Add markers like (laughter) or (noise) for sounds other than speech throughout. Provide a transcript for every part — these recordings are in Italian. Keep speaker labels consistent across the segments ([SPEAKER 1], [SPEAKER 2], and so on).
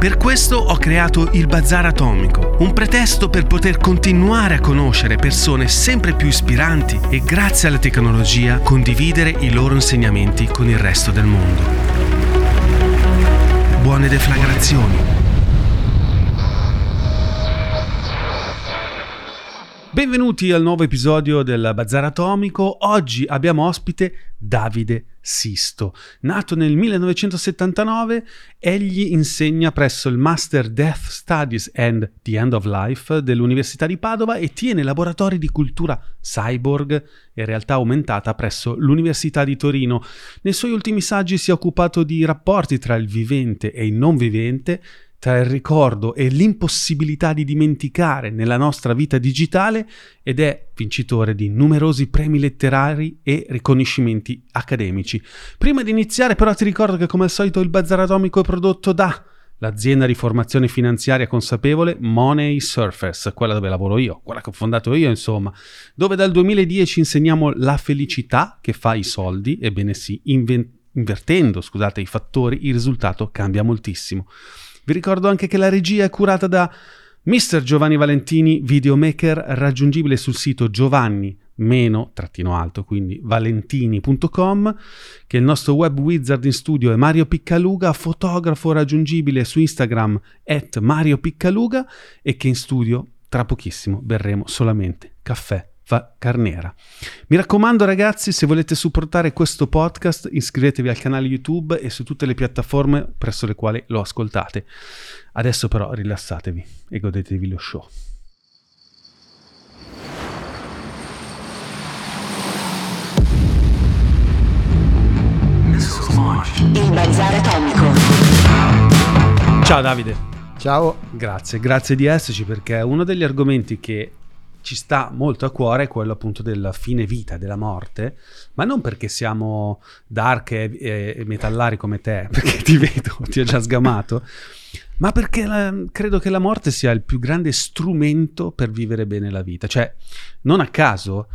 [SPEAKER 1] Per questo ho creato il Bazar Atomico, un pretesto per poter continuare a conoscere persone sempre più ispiranti e grazie alla tecnologia condividere i loro insegnamenti con il resto del mondo. Buone deflagrazioni. Benvenuti al nuovo episodio del Bazar Atomico. Oggi abbiamo ospite Davide Sisto. Nato nel 1979, egli insegna presso il Master Death Studies and the End of Life dell'Università di Padova e tiene laboratori di cultura cyborg e realtà aumentata presso l'Università di Torino. Nei suoi ultimi saggi si è occupato di rapporti tra il vivente e il non vivente tra il ricordo e l'impossibilità di dimenticare nella nostra vita digitale ed è vincitore di numerosi premi letterari e riconoscimenti accademici. Prima di iniziare però ti ricordo che come al solito il Bazar Atomico è prodotto da l'azienda di formazione finanziaria consapevole Money Surfers, quella dove lavoro io, quella che ho fondato io insomma, dove dal 2010 insegniamo la felicità che fa i soldi, ebbene sì, inven- invertendo scusate, i fattori il risultato cambia moltissimo. Vi ricordo anche che la regia è curata da Mr. Giovanni Valentini, videomaker, raggiungibile sul sito giovanni meno trattino alto, quindi valentini.com, che il nostro web wizard in studio è Mario Piccaluga, fotografo raggiungibile su Instagram at Mario Piccaluga e che in studio tra pochissimo berremo solamente caffè Carnera. Mi raccomando ragazzi, se volete supportare questo podcast, iscrivetevi al canale YouTube e su tutte le piattaforme presso le quali lo ascoltate. Adesso però rilassatevi e godetevi lo show. Il bazar atomico. Ciao Davide.
[SPEAKER 2] Ciao.
[SPEAKER 1] Grazie, grazie di esserci perché uno degli argomenti che ci sta molto a cuore quello appunto della fine vita, della morte, ma non perché siamo dark e, e, metallari come te, (laughs) perché ti vedo, ti ho già sgamato, ma perché la, credo che la morte sia il più grande strumento per vivere bene la vita. Cioè, non a caso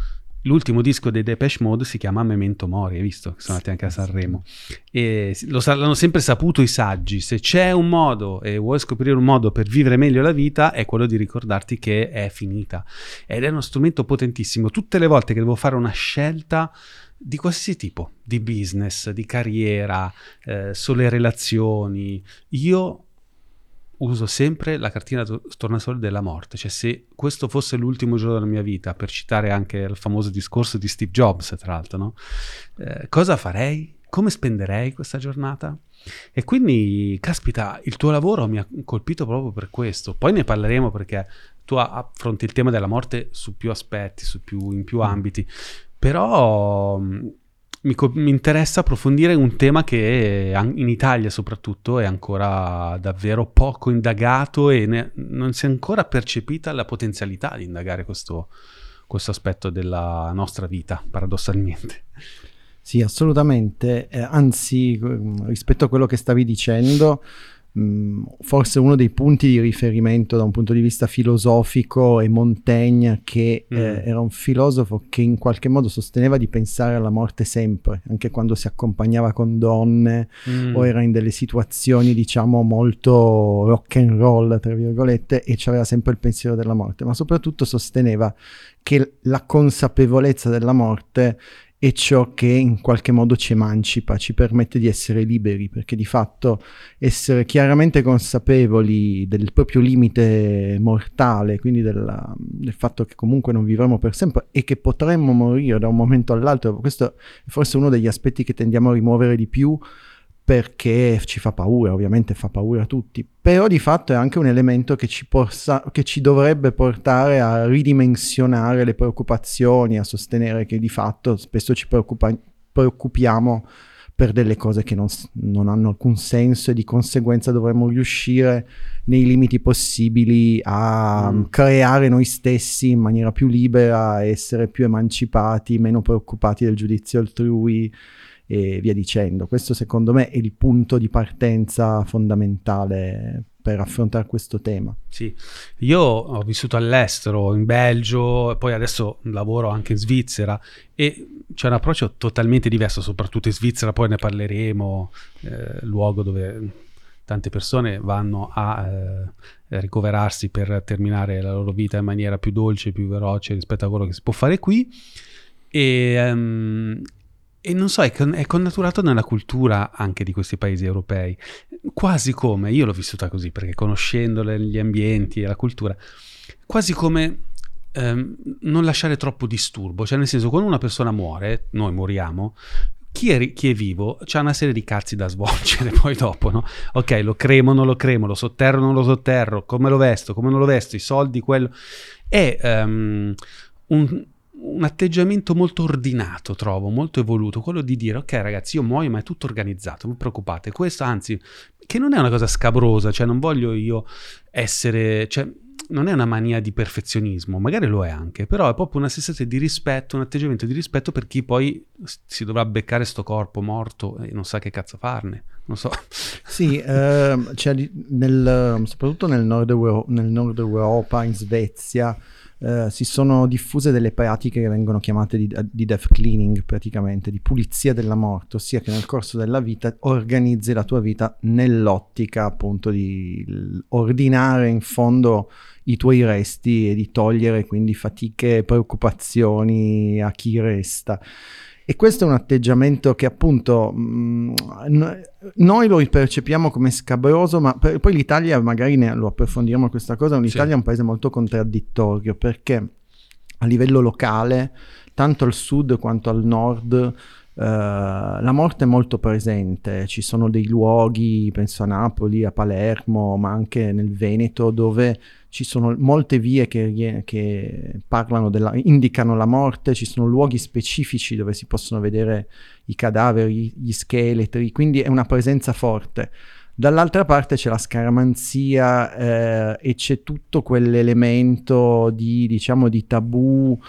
[SPEAKER 1] L'ultimo disco dei Depeche Mode si chiama Memento Mori, hai visto? Che sono andati anche a Sanremo. E lo l'hanno sempre saputo i saggi. Se c'è un modo e vuoi scoprire un modo per vivere meglio la vita, è quello di ricordarti che è finita. Ed è uno strumento potentissimo. Tutte le volte che devo fare una scelta di qualsiasi tipo, di business, di carriera, eh, sulle relazioni, io uso sempre la cartina tornasole della morte, cioè se questo fosse l'ultimo giorno della mia vita, per citare anche il famoso discorso di Steve Jobs, tra l'altro, no? eh, cosa farei? Come spenderei questa giornata? E quindi, caspita, il tuo lavoro mi ha colpito proprio per questo. Poi ne parleremo perché tu affronti il tema della morte su più aspetti, su più, in più mm. ambiti, però mi, co- mi, interessa approfondire un tema che in Italia soprattutto è ancora davvero poco indagato e ne- non si è ancora percepita la potenzialità di indagare questo, questo aspetto della nostra vita, paradossalmente.
[SPEAKER 2] Sì, assolutamente. Eh, anzi, rispetto a quello che stavi dicendo, mh, forse uno dei punti di riferimento da un punto di vista filosofico è Montaigne, che mm. eh, era un filosofo che in qualche modo sosteneva di pensare alla morte sempre, anche quando si accompagnava con donne mm. o era in delle situazioni, diciamo, molto rock and roll, tra virgolette, e c'aveva sempre il pensiero della morte, ma soprattutto sosteneva che la consapevolezza della morte è ciò che in qualche modo ci emancipa, ci permette di essere liberi, perché di fatto essere chiaramente consapevoli del proprio limite mortale, quindi della, del fatto che comunque non vivremo per sempre e che potremmo morire da un momento all'altro, questo è forse uno degli aspetti che tendiamo a rimuovere di più perché ci fa paura, ovviamente fa paura a tutti, però di fatto è anche un elemento che ci, possa, che ci dovrebbe portare a ridimensionare le preoccupazioni, a sostenere che di fatto spesso ci preoccupa, preoccupiamo per delle cose che non, non, hanno alcun senso e di conseguenza dovremmo riuscire nei limiti possibili a mm. creare noi stessi in maniera più libera, essere più emancipati, meno preoccupati del giudizio altrui e via dicendo. Questo secondo me è il punto di partenza fondamentale per affrontare questo tema.
[SPEAKER 1] Sì, io ho vissuto all'estero, in Belgio, poi adesso lavoro anche in Svizzera e c'è un approccio totalmente diverso, soprattutto in Svizzera, poi ne parleremo, eh, luogo dove tante persone vanno a eh, ricoverarsi per terminare la loro vita in maniera più dolce, più veloce rispetto a quello che si può fare qui. E, um, e non so, è, con, è, connaturato nella cultura anche di questi paesi europei, quasi come, io l'ho vissuta così, perché conoscendole, gli ambienti e la cultura, quasi come ehm, non lasciare troppo disturbo, cioè nel senso quando una persona muore, noi moriamo, chi è, chi è, vivo c'ha una serie di cazzi da svolgere (laughs) poi dopo, no? Ok, lo cremo, non lo cremo, lo sotterro, non lo sotterro, come lo vesto, come non lo vesto, i soldi, quello... È um, un, un atteggiamento molto ordinato, trovo, molto evoluto, quello di dire ok ragazzi io muoio ma è tutto organizzato, non preoccupate, questo anzi, che non è una cosa scabrosa, cioè non voglio io essere, cioè non è una mania di perfezionismo, magari lo è anche, però è proprio una sensazione di rispetto, un atteggiamento di rispetto per chi poi si dovrà beccare sto corpo morto e non sa che cazzo farne, non so.
[SPEAKER 2] Sì, eh, cioè nel, soprattutto nel nord, Euro- nel nord Europa, in Svezia, eh, si sono diffuse delle pratiche che vengono chiamate di, di, death cleaning praticamente, di pulizia della morte, ossia che nel corso della vita organizzi la tua vita nell'ottica appunto di ordinare in fondo i tuoi resti e di togliere quindi fatiche e preoccupazioni a chi resta. E questo è un atteggiamento che appunto mh, mm, noi lo percepiamo come scabroso, ma per, poi l'Italia, magari ne, lo approfondiremo questa cosa, l'Italia sì. è un paese molto contraddittorio perché a livello locale, tanto al sud quanto al nord, Uh, la morte è molto presente, ci sono dei luoghi, penso a Napoli, a Palermo, ma anche nel Veneto, dove ci sono molte vie che, che della, indicano la morte, ci sono luoghi specifici dove si possono vedere i cadaveri, gli scheletri, quindi è una presenza forte. Dall'altra parte c'è la scaramanzia eh, e c'è tutto quell'elemento di, diciamo, di tabù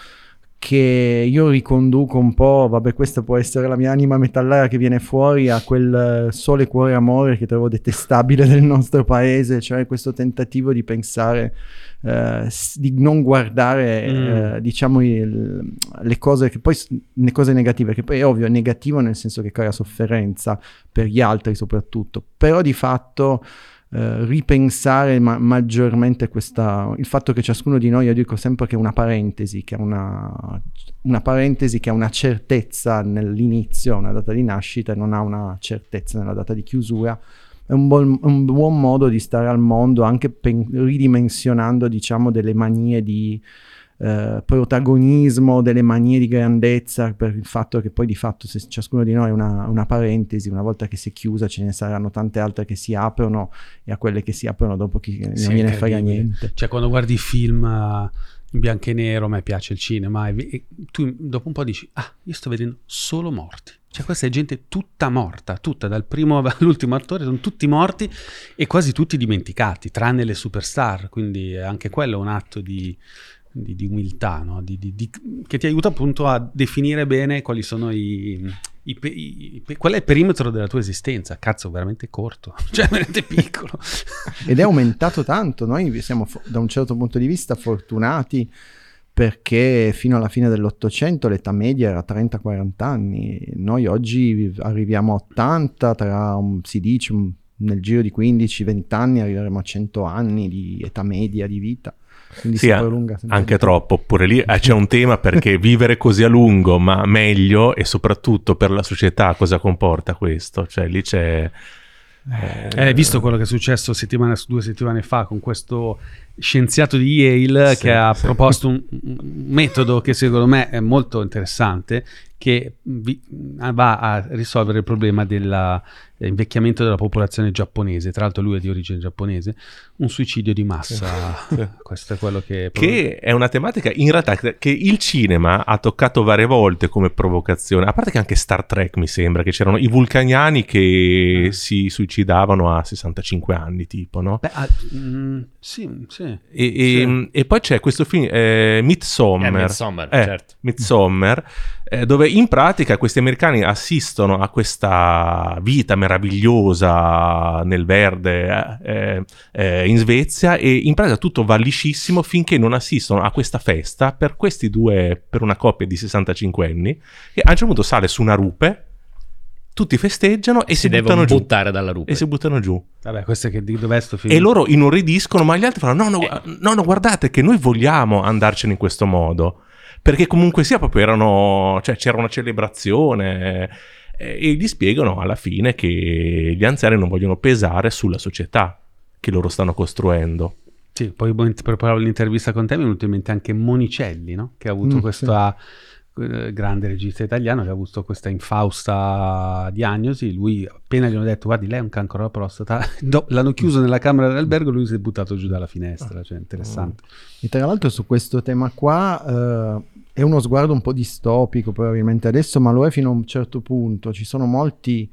[SPEAKER 2] che io riconduco un po', vabbè questa può essere la mia anima metallare che viene fuori a quel sole cuore amore che trovo detestabile del nostro paese, cioè questo tentativo di pensare, eh, di non guardare mm. eh, diciamo il, le cose che poi, le cose negative, che poi è ovvio è negativo nel senso che crea sofferenza per gli altri soprattutto, però di fatto eh, ripensare ma- maggiormente questa, il fatto che ciascuno di noi, io dico sempre che è una parentesi, che ha una, una parentesi che ha una certezza nell'inizio, una data di nascita e non ha una certezza nella data di chiusura, è un buon, un buon modo di stare al mondo anche pen- ridimensionando diciamo delle manie di eh, protagonismo, delle manie di grandezza, per il fatto che poi di fatto se ciascuno di noi è una, una, parentesi, una volta che si è chiusa ce ne saranno tante altre che si aprono e a quelle che si aprono dopo chi non viene frega niente.
[SPEAKER 1] Cioè quando guardi i film uh, in bianco e nero, a me piace il cinema, e, e tu dopo un po' dici, ah, io sto vedendo solo morti. Cioè questa è gente tutta morta, tutta, dal primo (laughs) all'ultimo attore, sono tutti morti e quasi tutti dimenticati, tranne le superstar, quindi anche quello è un atto di, di, di umiltà, no? di, che ti aiuta appunto a definire bene quali sono i, i i pe- qual è il perimetro della tua esistenza? Cazzo, veramente corto, (laughs) cioè veramente piccolo. (laughs)
[SPEAKER 2] Ed è aumentato tanto, noi siamo da un certo punto di vista fortunati perché fino alla fine dell'Ottocento l'età media era 30-40 anni, noi oggi arriviamo a 80, tra un, si dice un, nel giro di 15-20 anni arriveremo a 100 anni di età media di vita. Quindi
[SPEAKER 3] Sì,
[SPEAKER 2] si
[SPEAKER 3] a-
[SPEAKER 2] prolunga sempre
[SPEAKER 3] anche
[SPEAKER 2] di più.
[SPEAKER 3] troppo. Pure lì eh, c'è un tema perché (laughs) vivere così a lungo, ma meglio e soprattutto per la società cosa comporta questo? Cioè lì c'è...
[SPEAKER 1] Eh, Hai visto quello che è successo settimana, due settimane fa con questo scienziato di Yale
[SPEAKER 3] Sì,
[SPEAKER 1] che ha
[SPEAKER 3] sì.
[SPEAKER 1] proposto un, un metodo che secondo me è molto interessante che vi- va a risolvere il problema dell'invecchiamento della popolazione giapponese. Tra l'altro lui è di origine giapponese, un suicidio di massa. (laughs) Questo è quello che...
[SPEAKER 3] Che è una tematica in realtà che il cinema ha toccato varie volte come provocazione, a parte che anche Star Trek mi sembra che c'erano i vulcaniani che
[SPEAKER 1] Ah.
[SPEAKER 3] si suicidavano a 65 anni tipo, no?
[SPEAKER 1] Beh, ah, mm, sì, sì.
[SPEAKER 3] E, e- e poi c'è questo film, eh, Midsommar.
[SPEAKER 4] Eh, Midsommar,
[SPEAKER 3] Eh,
[SPEAKER 4] certo.
[SPEAKER 3] Midsommar, eh, dove in pratica questi americani assistono a questa vita meravigliosa nel verde eh, eh, in Svezia e in pratica tutto va liscissimo finché non assistono a questa festa per questi due, per una coppia di 65 anni e a un certo punto sale su una rupe, tutti festeggiano e si,
[SPEAKER 4] si
[SPEAKER 3] buttano
[SPEAKER 4] devono
[SPEAKER 3] giù.
[SPEAKER 4] buttare dalla rupe.
[SPEAKER 3] E si buttano giù.
[SPEAKER 1] Vabbè, questo è che di dov'è sto film?
[SPEAKER 3] E loro inorridiscono, ma gli altri fanno: no no, gu- no, no, guardate che noi vogliamo andarcene in questo modo. Perché comunque sia proprio erano, cioè c'era una celebrazione eh, e gli spiegano alla fine che gli anziani non vogliono pesare sulla società che loro stanno costruendo.
[SPEAKER 1] Sì, poi mentre preparavo l'intervista con te mi è venuto in mente anche Monicelli, no? che ha avuto
[SPEAKER 2] Mm,
[SPEAKER 1] questa eh, grande regista italiano, che ha avuto questa infausta diagnosi. Lui appena gli hanno detto guardi lei ha un cancro alla prostata, (laughs) l'hanno chiuso nella camera dell'albergo, lui si è buttato giù dalla finestra, cioè interessante.
[SPEAKER 2] E tra l'altro su questo tema qua eh, è uno sguardo un po' distopico probabilmente adesso, ma lo è fino a un certo punto. Ci sono molti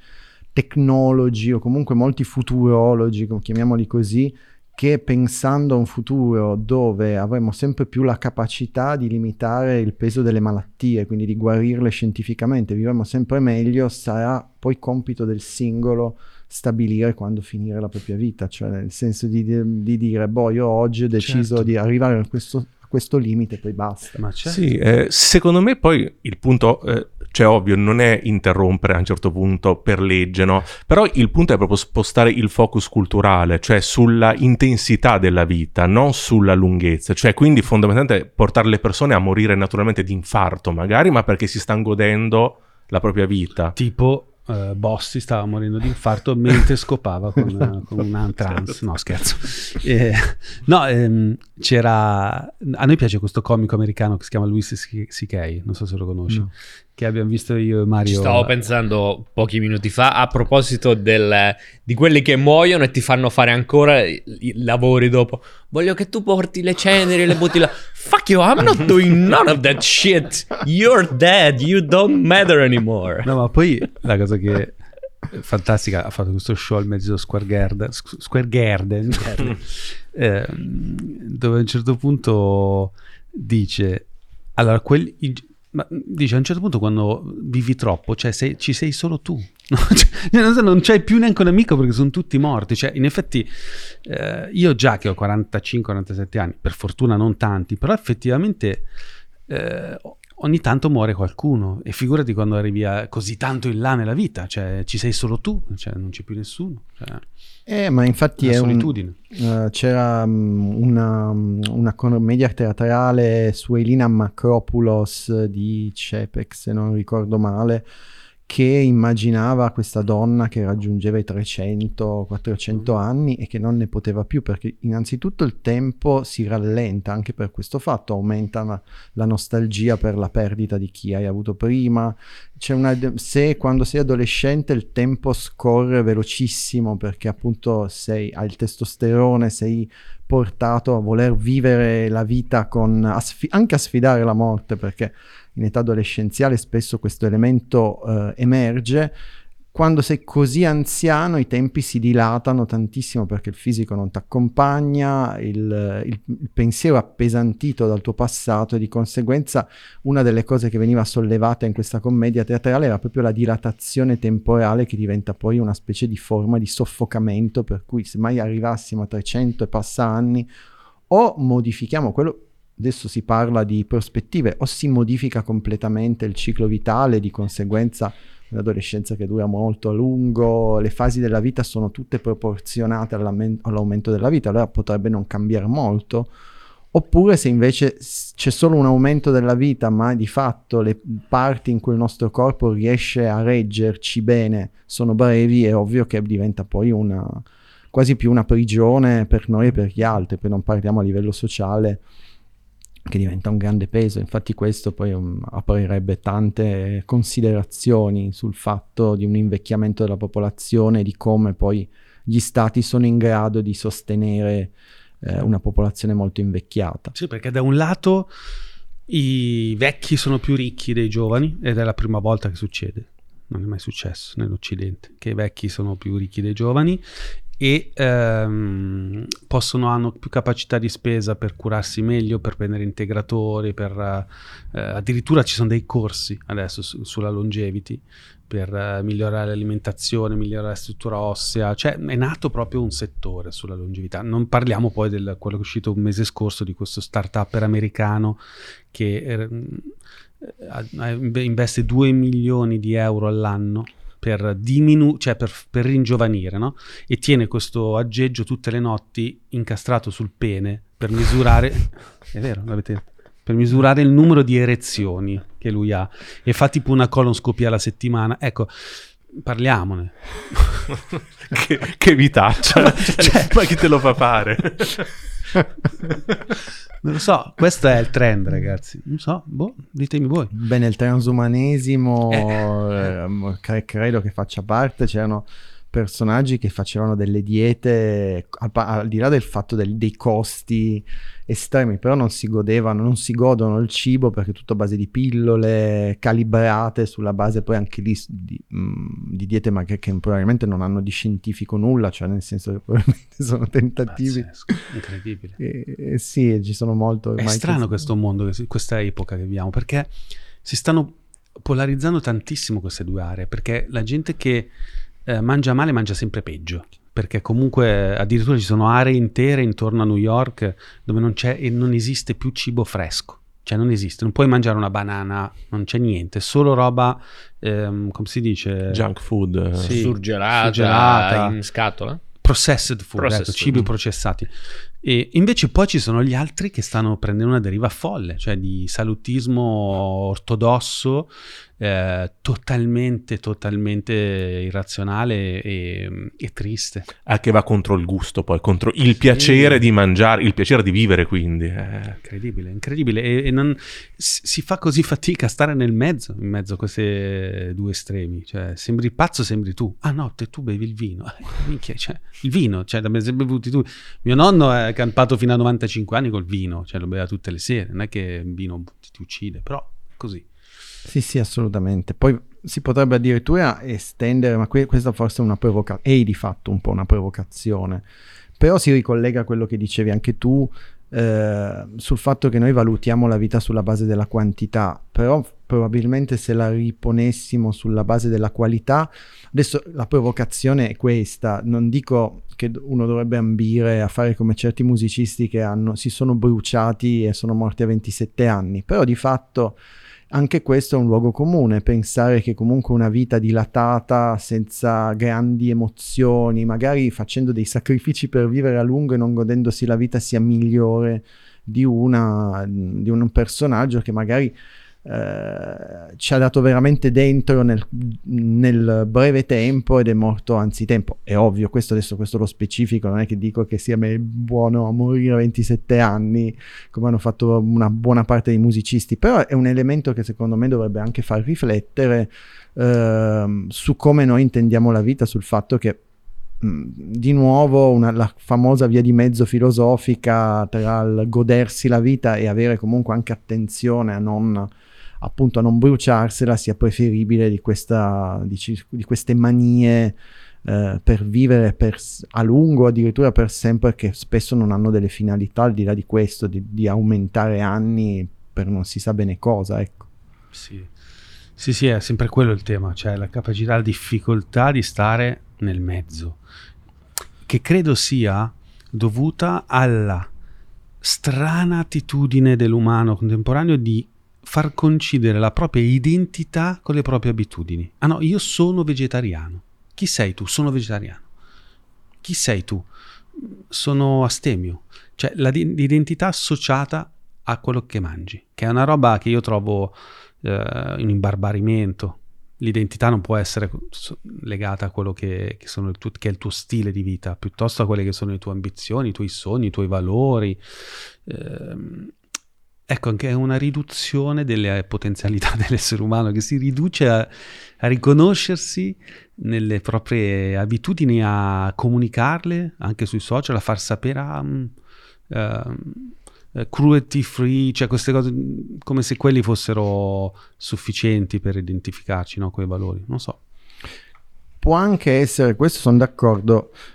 [SPEAKER 2] tecnologi o comunque molti futurologi, chiamiamoli così, che pensando a un futuro dove avremo sempre più la capacità di limitare il peso delle malattie, quindi di guarirle scientificamente, vivremo sempre meglio, sarà poi compito del singolo stabilire quando finire la propria vita, cioè nel senso di, di dire, boh, io oggi ho deciso
[SPEAKER 1] Certo.
[SPEAKER 2] di arrivare a questo, a questo limite, poi basta.
[SPEAKER 1] Ma c'è...
[SPEAKER 3] Sì, eh, secondo me poi il punto, eh, cioè ovvio, non è interrompere a un certo punto per legge, no? Però il punto è proprio spostare il focus culturale, cioè sulla intensità della vita, non sulla lunghezza. Cioè quindi fondamentalmente portare le persone a morire naturalmente di infarto magari, ma perché si stanno godendo la propria vita.
[SPEAKER 1] Tipo eh, Bossi stava morendo di infarto mentre scopava con, eh, (laughs) con una trans. No, scherzo. Eh, no, ehm, c'era... A noi piace questo comico americano che si chiama Louis C.K., non so se lo conosci,
[SPEAKER 2] No.
[SPEAKER 1] Che abbiamo visto io e Mario.
[SPEAKER 4] Ci stavo pensando pochi minuti fa a proposito del- di quelli che muoiono e ti fanno fare ancora i, i lavori dopo. Voglio che tu porti le ceneri e le butti là. Fuck you, I'm not doing none of that shit. You're dead, you don't matter anymore.
[SPEAKER 1] No, ma poi la cosa che è fantastica ha fatto questo show al mezzo Square Garden, Squ- Square Garden ehm, dove a un certo punto dice allora quelli ma dice a un certo punto quando vivi troppo cioè sei- ci sei solo tu? (laughs) Cioè, non c'hai più neanche un amico perché sono tutti morti cioè in effetti eh, io già che ho 45-47 anni per fortuna non tanti però effettivamente eh, ogni tanto muore qualcuno e figurati quando arrivi a così tanto in là nella vita, cioè ci sei solo tu, cioè non c'è più nessuno, cioè,
[SPEAKER 2] Eh, ma infatti è un,
[SPEAKER 1] solitudine.
[SPEAKER 2] Eh, c'era mm, una, una commedia teatrale su Elina Macropoulos di Cepec, se non ricordo male, che immaginava questa donna che raggiungeva i 300-400 anni e che non ne poteva più perché innanzitutto il tempo si rallenta anche per questo fatto, aumenta la, la nostalgia per la perdita di chi hai avuto prima. C'è una, se quando sei adolescente il tempo scorre velocissimo perché appunto sei, hai il testosterone, sei portato a voler vivere la vita con, a sfi- anche a sfidare la morte perché in età adolescenziale spesso questo elemento eh, emerge. Quando sei così anziano i tempi si dilatano tantissimo perché il fisico non ti accompagna, il, il, il, pensiero appesantito dal tuo passato e di conseguenza una delle cose che veniva sollevata in questa commedia teatrale era proprio la dilatazione temporale che diventa poi una specie di forma di soffocamento per cui se mai arrivassimo a 300 e passa anni o modifichiamo quello adesso si parla di prospettive o si modifica completamente il ciclo vitale di conseguenza un'adolescenza che dura molto a lungo, le fasi della vita sono tutte proporzionate all'aumento della vita, allora potrebbe non cambiare molto. Oppure se invece c'è solo un aumento della vita, ma di fatto le parti in cui il nostro corpo riesce a reggerci bene sono brevi, è ovvio che diventa poi una, quasi più una prigione per noi e per gli altri, poi non parliamo a livello sociale che diventa un grande peso. Infatti questo poi um, aprirebbe tante considerazioni sul fatto di un invecchiamento della popolazione, di come poi gli stati sono in grado di sostenere eh, una popolazione molto invecchiata.
[SPEAKER 1] Sì, perché da un lato i vecchi sono più ricchi dei giovani ed è la prima volta che succede. Non è mai successo nell'Occidente che i vecchi sono più ricchi dei giovani e ehm, possono, hanno più capacità di spesa per curarsi meglio, per prendere integratori, per, eh, addirittura ci sono dei corsi adesso su, sulla longevity per eh, migliorare l'alimentazione, migliorare la struttura ossea, cioè è nato proprio un settore sulla longevità. Non parliamo poi di quello che è uscito un mese scorso di questo startup americano che eh, investe 2 milioni di euro all'anno per, diminu- cioè per, per ringiovanire, no? E tiene questo aggeggio tutte le notti incastrato sul pene per misurare... (laughs) è vero, l'avete per misurare il numero di erezioni che lui ha e fa tipo una colonscopia alla settimana. Ecco, parliamone. (laughs)
[SPEAKER 3] che, che vitaccia, (laughs) cioè, ma chi te lo fa fare?
[SPEAKER 1] Non lo so, questo è il trend, ragazzi. Non so, boh, ditemi voi.
[SPEAKER 2] Beh, nel transumanesimo eh. Eh, credo che faccia parte, c'erano personaggi che facevano delle diete al, al di là del fatto del, dei costi estremi, però non si godevano, non si godono il cibo perché è tutto a base di pillole calibrate sulla base poi anche lì di, mm, di diete ma che, che, probabilmente non hanno di scientifico nulla, cioè nel senso che probabilmente (laughs) sono tentativi.
[SPEAKER 1] Pazzesco, incredibile.
[SPEAKER 2] E, e sì, ci sono molto...
[SPEAKER 1] È strano che... questo mondo, questa epoca che viviamo, perché si stanno polarizzando tantissimo queste due aree, perché la gente che eh, mangia male mangia sempre peggio perché comunque addirittura ci sono aree intere intorno a New York dove non c'è e non esiste più cibo fresco. Cioè non esiste, non puoi mangiare una banana, non c'è niente, solo roba, ehm, come si dice?
[SPEAKER 3] Junk food.
[SPEAKER 4] Sì, surgelata, surgelata, in scatola.
[SPEAKER 1] Processed food, processed ecco, cibi processati. E invece poi ci sono gli altri che stanno prendendo una deriva folle, cioè di salutismo ortodosso eh, totalmente, totalmente irrazionale e, e, triste.
[SPEAKER 3] Ah, che va contro il gusto poi, contro il sì. piacere di mangiare, il piacere di vivere quindi.
[SPEAKER 1] Eh. Incredibile, incredibile. E, e non, si fa così fatica a stare nel mezzo, in mezzo a questi due estremi. Cioè, sembri pazzo, sembri tu. Ah no, te tu bevi il vino. Eh, minchia, cioè, il vino, cioè, da me sempre bevuti tu. Mio nonno è campato fino a 95 anni col vino, cioè lo beveva tutte le sere. Non è che il vino ti uccide, però così.
[SPEAKER 2] Sì, sì, assolutamente. Poi si potrebbe addirittura estendere, ma que- questa forse è una provocazione, è di fatto un po' una provocazione, però si ricollega a quello che dicevi anche tu eh, sul fatto che noi valutiamo la vita sulla base della quantità, però probabilmente se la riponessimo sulla base della qualità, adesso la provocazione è questa, non dico che uno dovrebbe ambire a fare come certi musicisti che hanno, si sono bruciati e sono morti a 27 anni, però di fatto anche questo è un luogo comune, pensare che comunque una vita dilatata, senza grandi emozioni, magari facendo dei sacrifici per vivere a lungo e non godendosi la vita sia migliore di, una, di un personaggio che magari eh, ci ha dato veramente dentro nel, nel, breve tempo ed è morto anzitempo. È ovvio, questo adesso questo lo specifico, non è che dico che sia buono morire a 27 anni, come hanno fatto una buona parte dei musicisti, però è un elemento che secondo me dovrebbe anche far riflettere eh, su come noi intendiamo la vita, sul fatto che di nuovo una, la famosa via di mezzo filosofica tra il godersi la vita e avere comunque anche attenzione a non appunto a non bruciarsela sia preferibile di, questa, di, di queste manie eh, per vivere per, a lungo, addirittura per sempre, che spesso non hanno delle finalità al di là di questo, di, di aumentare anni per non si sa bene cosa, ecco.
[SPEAKER 1] Sì. sì, sì, è sempre quello il tema, cioè la capacità, la difficoltà di stare nel mezzo, che credo sia dovuta alla strana attitudine dell'umano contemporaneo di far coincidere la propria identità con le proprie abitudini. Ah no, io sono vegetariano. Chi sei tu? Sono vegetariano. Chi sei tu? Sono astemio. Cioè l'identità associata a quello che mangi, che è una roba che io trovo eh, in imbarbarimento. L'identità non può essere legata a quello che, che, tuo, che, è il tuo stile di vita, piuttosto a quelle che sono le tue ambizioni, i tuoi sogni, i tuoi valori. Eh, ecco, anche una riduzione delle potenzialità (laughs) dell'essere umano che si riduce a, a riconoscersi nelle proprie abitudini, a comunicarle anche sui social, a far sapere. Um, uh, cruelty free, cioè queste cose come se quelli fossero sufficienti per identificarci no, quei valori, non so.
[SPEAKER 2] Può anche essere, questo sono d'accordo, Mm,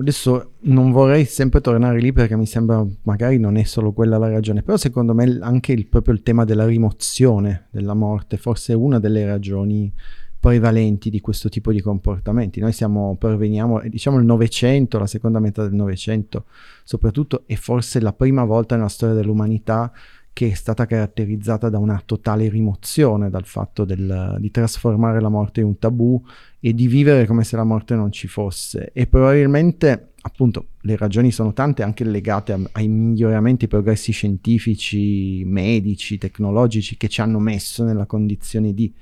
[SPEAKER 2] adesso non vorrei sempre tornare lì perché mi sembra magari non è solo quella la ragione, però secondo me anche il, proprio il tema della rimozione della morte forse è una delle ragioni prevalenti di questo tipo di comportamenti. Noi siamo, perveniamo, diciamo il Novecento, la seconda metà del Novecento soprattutto, è forse la prima volta nella storia dell'umanità che è stata caratterizzata da una totale rimozione dal fatto del, di trasformare la morte in un tabù e di vivere come se la morte non ci fosse. E probabilmente, appunto, le ragioni sono tante, anche legate a, ai miglioramenti, ai progressi scientifici, medici, tecnologici che ci hanno messo nella condizione di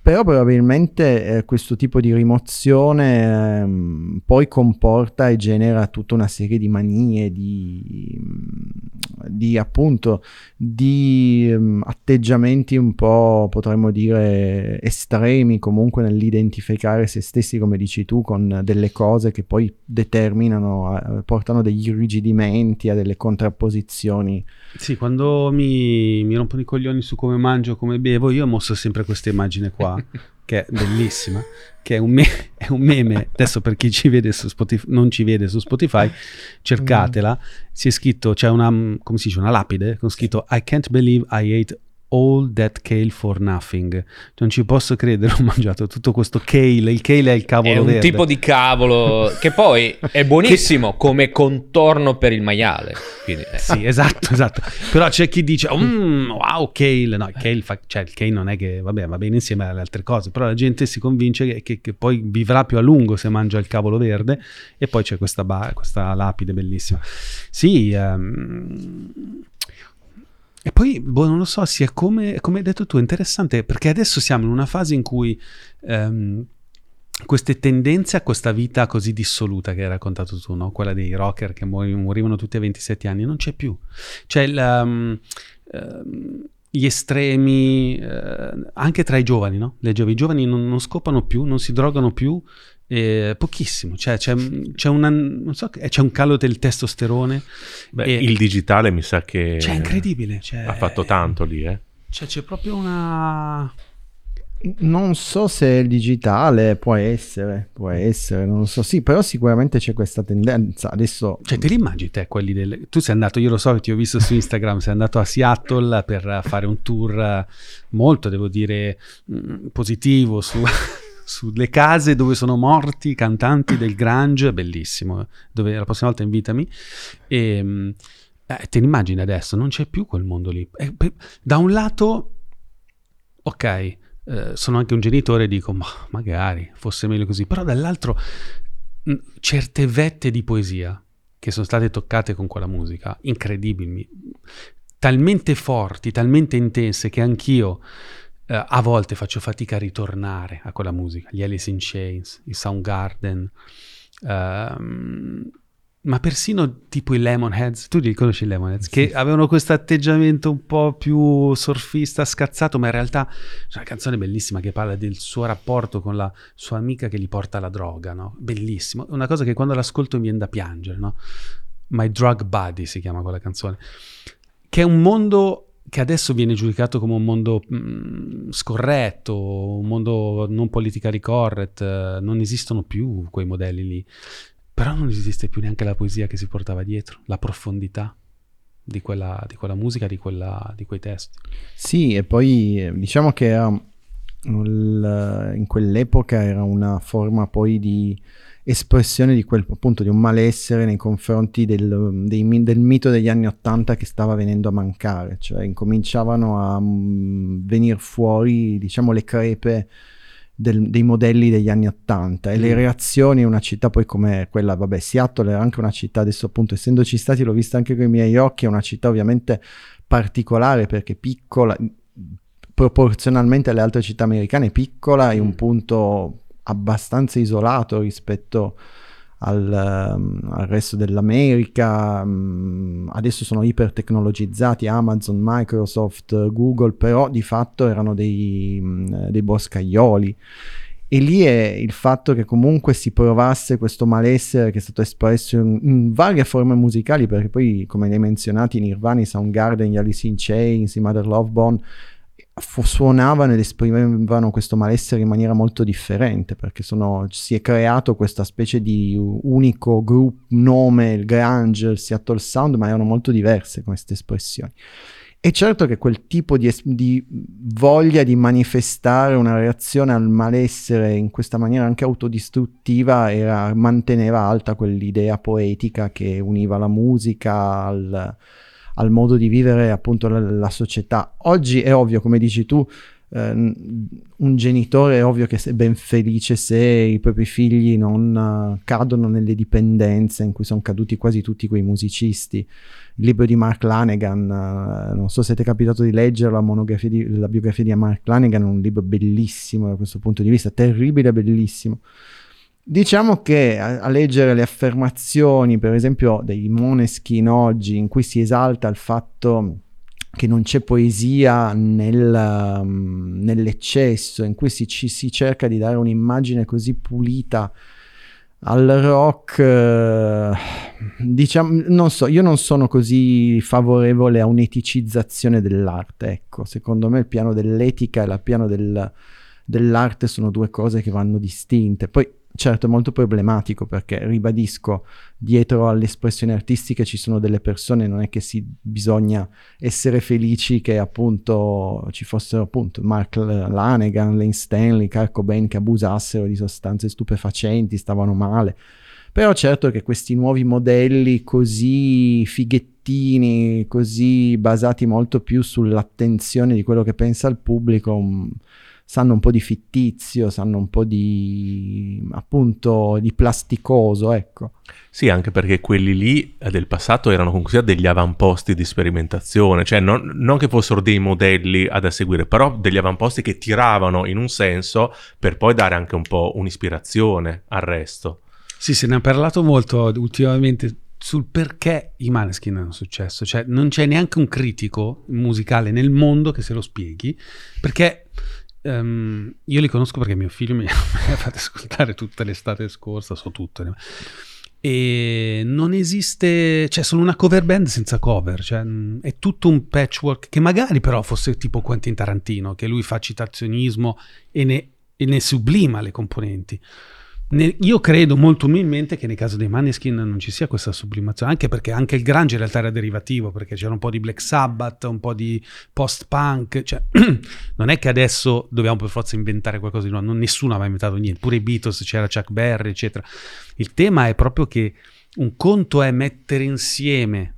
[SPEAKER 2] però probabilmente eh, questo tipo di rimozione eh, poi comporta e genera tutta una serie di manie, di, di appunto di um, atteggiamenti un po' potremmo dire estremi comunque nell'identificare se stessi come dici tu con delle cose che poi determinano, eh, portano degli irrigidimenti a delle contrapposizioni.
[SPEAKER 1] Sì, quando mi, mi rompono i coglioni su come mangio, come bevo, io mostro sempre questa immagine qua (laughs) che è bellissima, che è un, me- è un, meme, adesso per chi ci vede su Spotify, non ci vede su Spotify, cercatela, si è scritto, c'è una, come si dice, una lapide con scritto I can't believe I ate all that kale for nothing. Non ci posso credere, (laughs) ho mangiato tutto questo kale. Il kale è il cavolo
[SPEAKER 4] È un
[SPEAKER 1] verde.
[SPEAKER 4] tipo di cavolo che poi è buonissimo (laughs) come contorno per il maiale. Quindi,
[SPEAKER 1] eh. Sì, esatto, esatto. Però c'è chi dice, mm, wow, kale. No, il kale, fa... cioè, il kale non è che, vabbè, va bene insieme alle altre cose, però la gente si convince che, che, che poi vivrà più a lungo se mangia il cavolo verde e poi c'è questa, ba- questa lapide bellissima. Sì, um e poi, boh, non lo so, sia come, come hai detto tu, interessante perché adesso siamo in una fase in cui um, queste tendenze a questa vita così dissoluta che hai raccontato tu, no? quella dei rocker che mor- morivano tutti a 27 anni, non c'è più. Cioè, il, um, gli estremi, uh, anche tra i giovani, no? Le I giovani non, non scopano più, non si drogano più, eh, pochissimo, cioè c'è, c'è, una, so, c'è, un calo del testosterone.
[SPEAKER 3] Beh, e, il digitale mi sa che
[SPEAKER 1] cioè, incredibile, cioè,
[SPEAKER 3] ha fatto tanto lì. Eh.
[SPEAKER 1] Cioè, c'è proprio una...
[SPEAKER 2] Non so se il digitale può essere, può essere, non lo so, sì, però sicuramente c'è questa tendenza. Adesso...
[SPEAKER 1] Cioè, te li immagini te quelli del... Tu sei andato, io lo so che ti ho visto su Instagram, sei andato a Seattle per fare un tour molto, devo dire, mm, positivo su sulle case dove sono morti i cantanti del Grange, bellissimo, dove la prossima volta invitami. E, ehm, eh, te ne immagini adesso, non c'è più quel mondo lì. Eh, da un lato, ok, eh, sono anche un genitore e dico, ma magari fosse meglio così, però dall'altro mh, certe vette di poesia che sono state toccate con quella musica, incredibili, talmente forti, talmente intense che anch'io Uh, a volte faccio fatica a ritornare a quella musica, gli Alice in Chains, i Soundgarden, uh, ma persino tipo i Lemonheads, tu li conosci i Lemonheads, sì. che avevano questo atteggiamento un po' più surfista, scazzato, ma in realtà c'è una canzone bellissima che parla del suo rapporto con la sua amica che gli porta la droga, no? Bellissimo, una cosa che quando l'ascolto mi viene da piangere, no? My Drug Buddy si chiama quella canzone, che è un mondo che adesso viene giudicato come un mondo mh, scorretto, un mondo non politically correct, eh, non esistono più quei modelli lì. Però non esiste più neanche la poesia che si portava dietro, la profondità di quella, di quella musica, di, quella, di quei testi.
[SPEAKER 2] Sì, e poi eh, diciamo che il- in quell'epoca era una forma poi di espressione di quel appunto di un malessere nei confronti del, dei del mito degli anni Ottanta che stava venendo a mancare, cioè incominciavano a venire fuori diciamo le crepe del- dei modelli degli anni Ottanta e le
[SPEAKER 1] Mm.
[SPEAKER 2] reazioni in una città poi come quella, vabbè Seattle era anche una città adesso appunto essendoci stati l'ho vista anche con i miei occhi, è una città ovviamente particolare perché piccola proporzionalmente alle altre città americane piccola in un punto abbastanza isolato rispetto al, ehm, al resto dell'America. mm, adesso sono ipertecnologizzati Amazon, Microsoft, Google, però di fatto erano dei, mm, dei boscaioli. E lì è il fatto che comunque si provasse questo malessere che è stato espresso in, in varie forme musicali, perché poi, come li hai menzionati, Nirvana, Soundgarden, gli Alice in Chains, i Mother Love Bone, fu- suonavano ed esprimevano questo malessere in maniera molto differente, perché sono- si è creato questa specie di unico gruppo, nome, il grunge, il Seattle Sound, ma erano molto diverse queste espressioni. E certo che quel tipo di, es- di voglia di manifestare una reazione al malessere in questa maniera anche autodistruttiva era- manteneva alta quell'idea poetica che univa la musica al, al modo di vivere appunto la, la società. Oggi è ovvio, come dici tu, ehm, un genitore è ovvio che è ben felice se i propri figli non eh, cadono nelle dipendenze in cui sono caduti quasi tutti quei musicisti. Il libro di Mark Lanegan, eh, non so se ti è capitato di leggere la, monografia di- la biografia di Mark Lanegan, un libro bellissimo da questo punto di vista, terribile, bellissimo. Diciamo che a, a leggere le affermazioni, per esempio, dei Moneskin oggi, in cui si esalta il fatto che non c'è poesia nel, um, nell'eccesso, in cui si, ci si cerca di dare un'immagine così pulita al rock, eh, diciamo, non so, io non sono così favorevole a un'eticizzazione dell'arte, ecco, secondo me il piano dell'etica e il piano del- dell'arte sono due cose che vanno distinte. Poi certo è molto problematico perché ribadisco, dietro alle espressioni artistiche ci sono delle persone, non è che si bisogna essere felici che appunto ci fossero appunto Mark Lanegan, Lane Stanley, Kurt Cobain che abusassero di sostanze stupefacenti, stavano male. Però certo che questi nuovi modelli così fighettini, così basati molto più sull'attenzione di quello che pensa il pubblico, mh, sanno un po' di fittizio, sanno un po' di appunto di plasticoso, ecco.
[SPEAKER 3] Sì, anche perché quelli lì eh, del passato erano comunque sia degli avamposti di sperimentazione, cioè non, non che fossero dei modelli ad seguire, però degli avamposti che tiravano in un senso per poi dare anche un po' un'ispirazione al resto.
[SPEAKER 1] Sì, se ne ha parlato molto ultimamente sul perché i Maneskin hanno successo. Cioè, non c'è neanche un critico musicale nel mondo che se lo spieghi, perché ehm, io li conosco perché mio figlio mi (laughs) ha fatto ascoltare tutta l'estate scorsa, so tutto. E non esiste, cioè sono una cover band senza cover, cioè mh, è tutto un patchwork che magari però fosse tipo Quentin Tarantino, che lui fa citazionismo e ne, e ne sublima le componenti. Ne- io credo molto umilmente che nel caso dei Maneskin non ci sia questa sublimazione, anche perché anche il grunge in realtà era derivativo, perché c'era un po' di Black Sabbath, un po' di post-punk, cioè (clears throat) non è che adesso dobbiamo per forza inventare qualcosa di nuovo, non, nessuno aveva inventato niente, pure i Beatles, c'era Chuck Berry, eccetera. Il tema è proprio che un conto è mettere insieme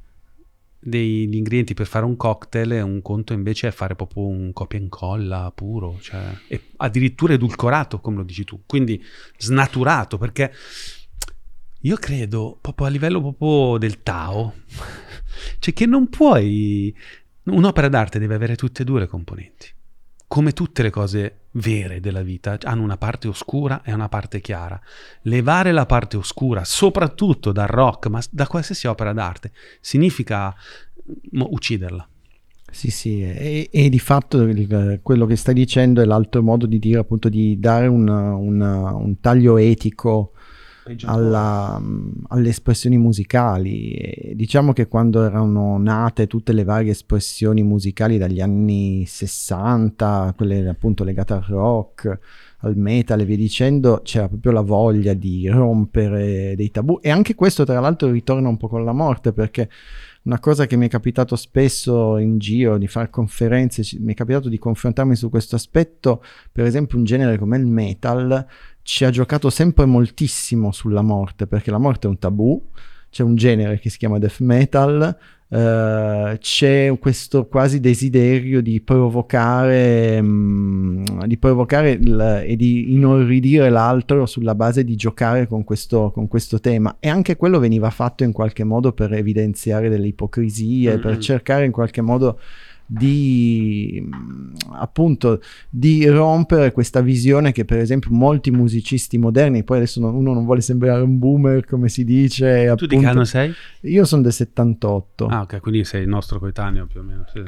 [SPEAKER 1] degli ingredienti per fare un cocktail e un conto invece è fare proprio un copia e incolla puro, cioè, addirittura edulcorato, come lo dici tu, quindi snaturato, perché io credo proprio a livello proprio del Tao, (laughs) cioè che non puoi, un'opera d'arte deve avere tutte e due le componenti, come tutte le cose vere della vita, hanno una parte oscura e una parte chiara. Levare la parte oscura, soprattutto dal rock, ma da qualsiasi opera d'arte, significa ucciderla.
[SPEAKER 2] Sì, sì, e, e di fatto il- quello che stai dicendo è l'altro modo di dire appunto di dare un, un- un taglio etico. Alla- mm, alle espressioni musicali. E diciamo che quando erano nate tutte le varie espressioni musicali dagli anni 60, quelle appunto legate al rock, al metal e via dicendo, c'era proprio la voglia di rompere dei tabù. E anche questo, tra l'altro, ritorna un po' con la morte perché. Una cosa che mi è capitato spesso in giro di fare conferenze, mi è capitato di confrontarmi su questo aspetto, per esempio un genere come il metal ci ha giocato sempre moltissimo sulla morte, perché la morte è un tabù, c'è un genere che si chiama death metal, eh, c'è questo quasi desiderio di provocare, mm, di provocare il- e di inorridire l'altro sulla base di giocare con questo, con questo tema e anche quello veniva fatto in qualche modo per evidenziare delle ipocrisie, per
[SPEAKER 1] Mm-mm.
[SPEAKER 2] cercare in qualche modo di mm, appunto di rompere questa visione che per esempio molti musicisti moderni poi adesso non- uno non vuole sembrare un boomer come si dice
[SPEAKER 1] Tu di che
[SPEAKER 2] appunto-
[SPEAKER 1] anno sei?
[SPEAKER 2] io sono del 78
[SPEAKER 1] Ah, ok, quindi sei il nostro coetaneo più o meno. sì.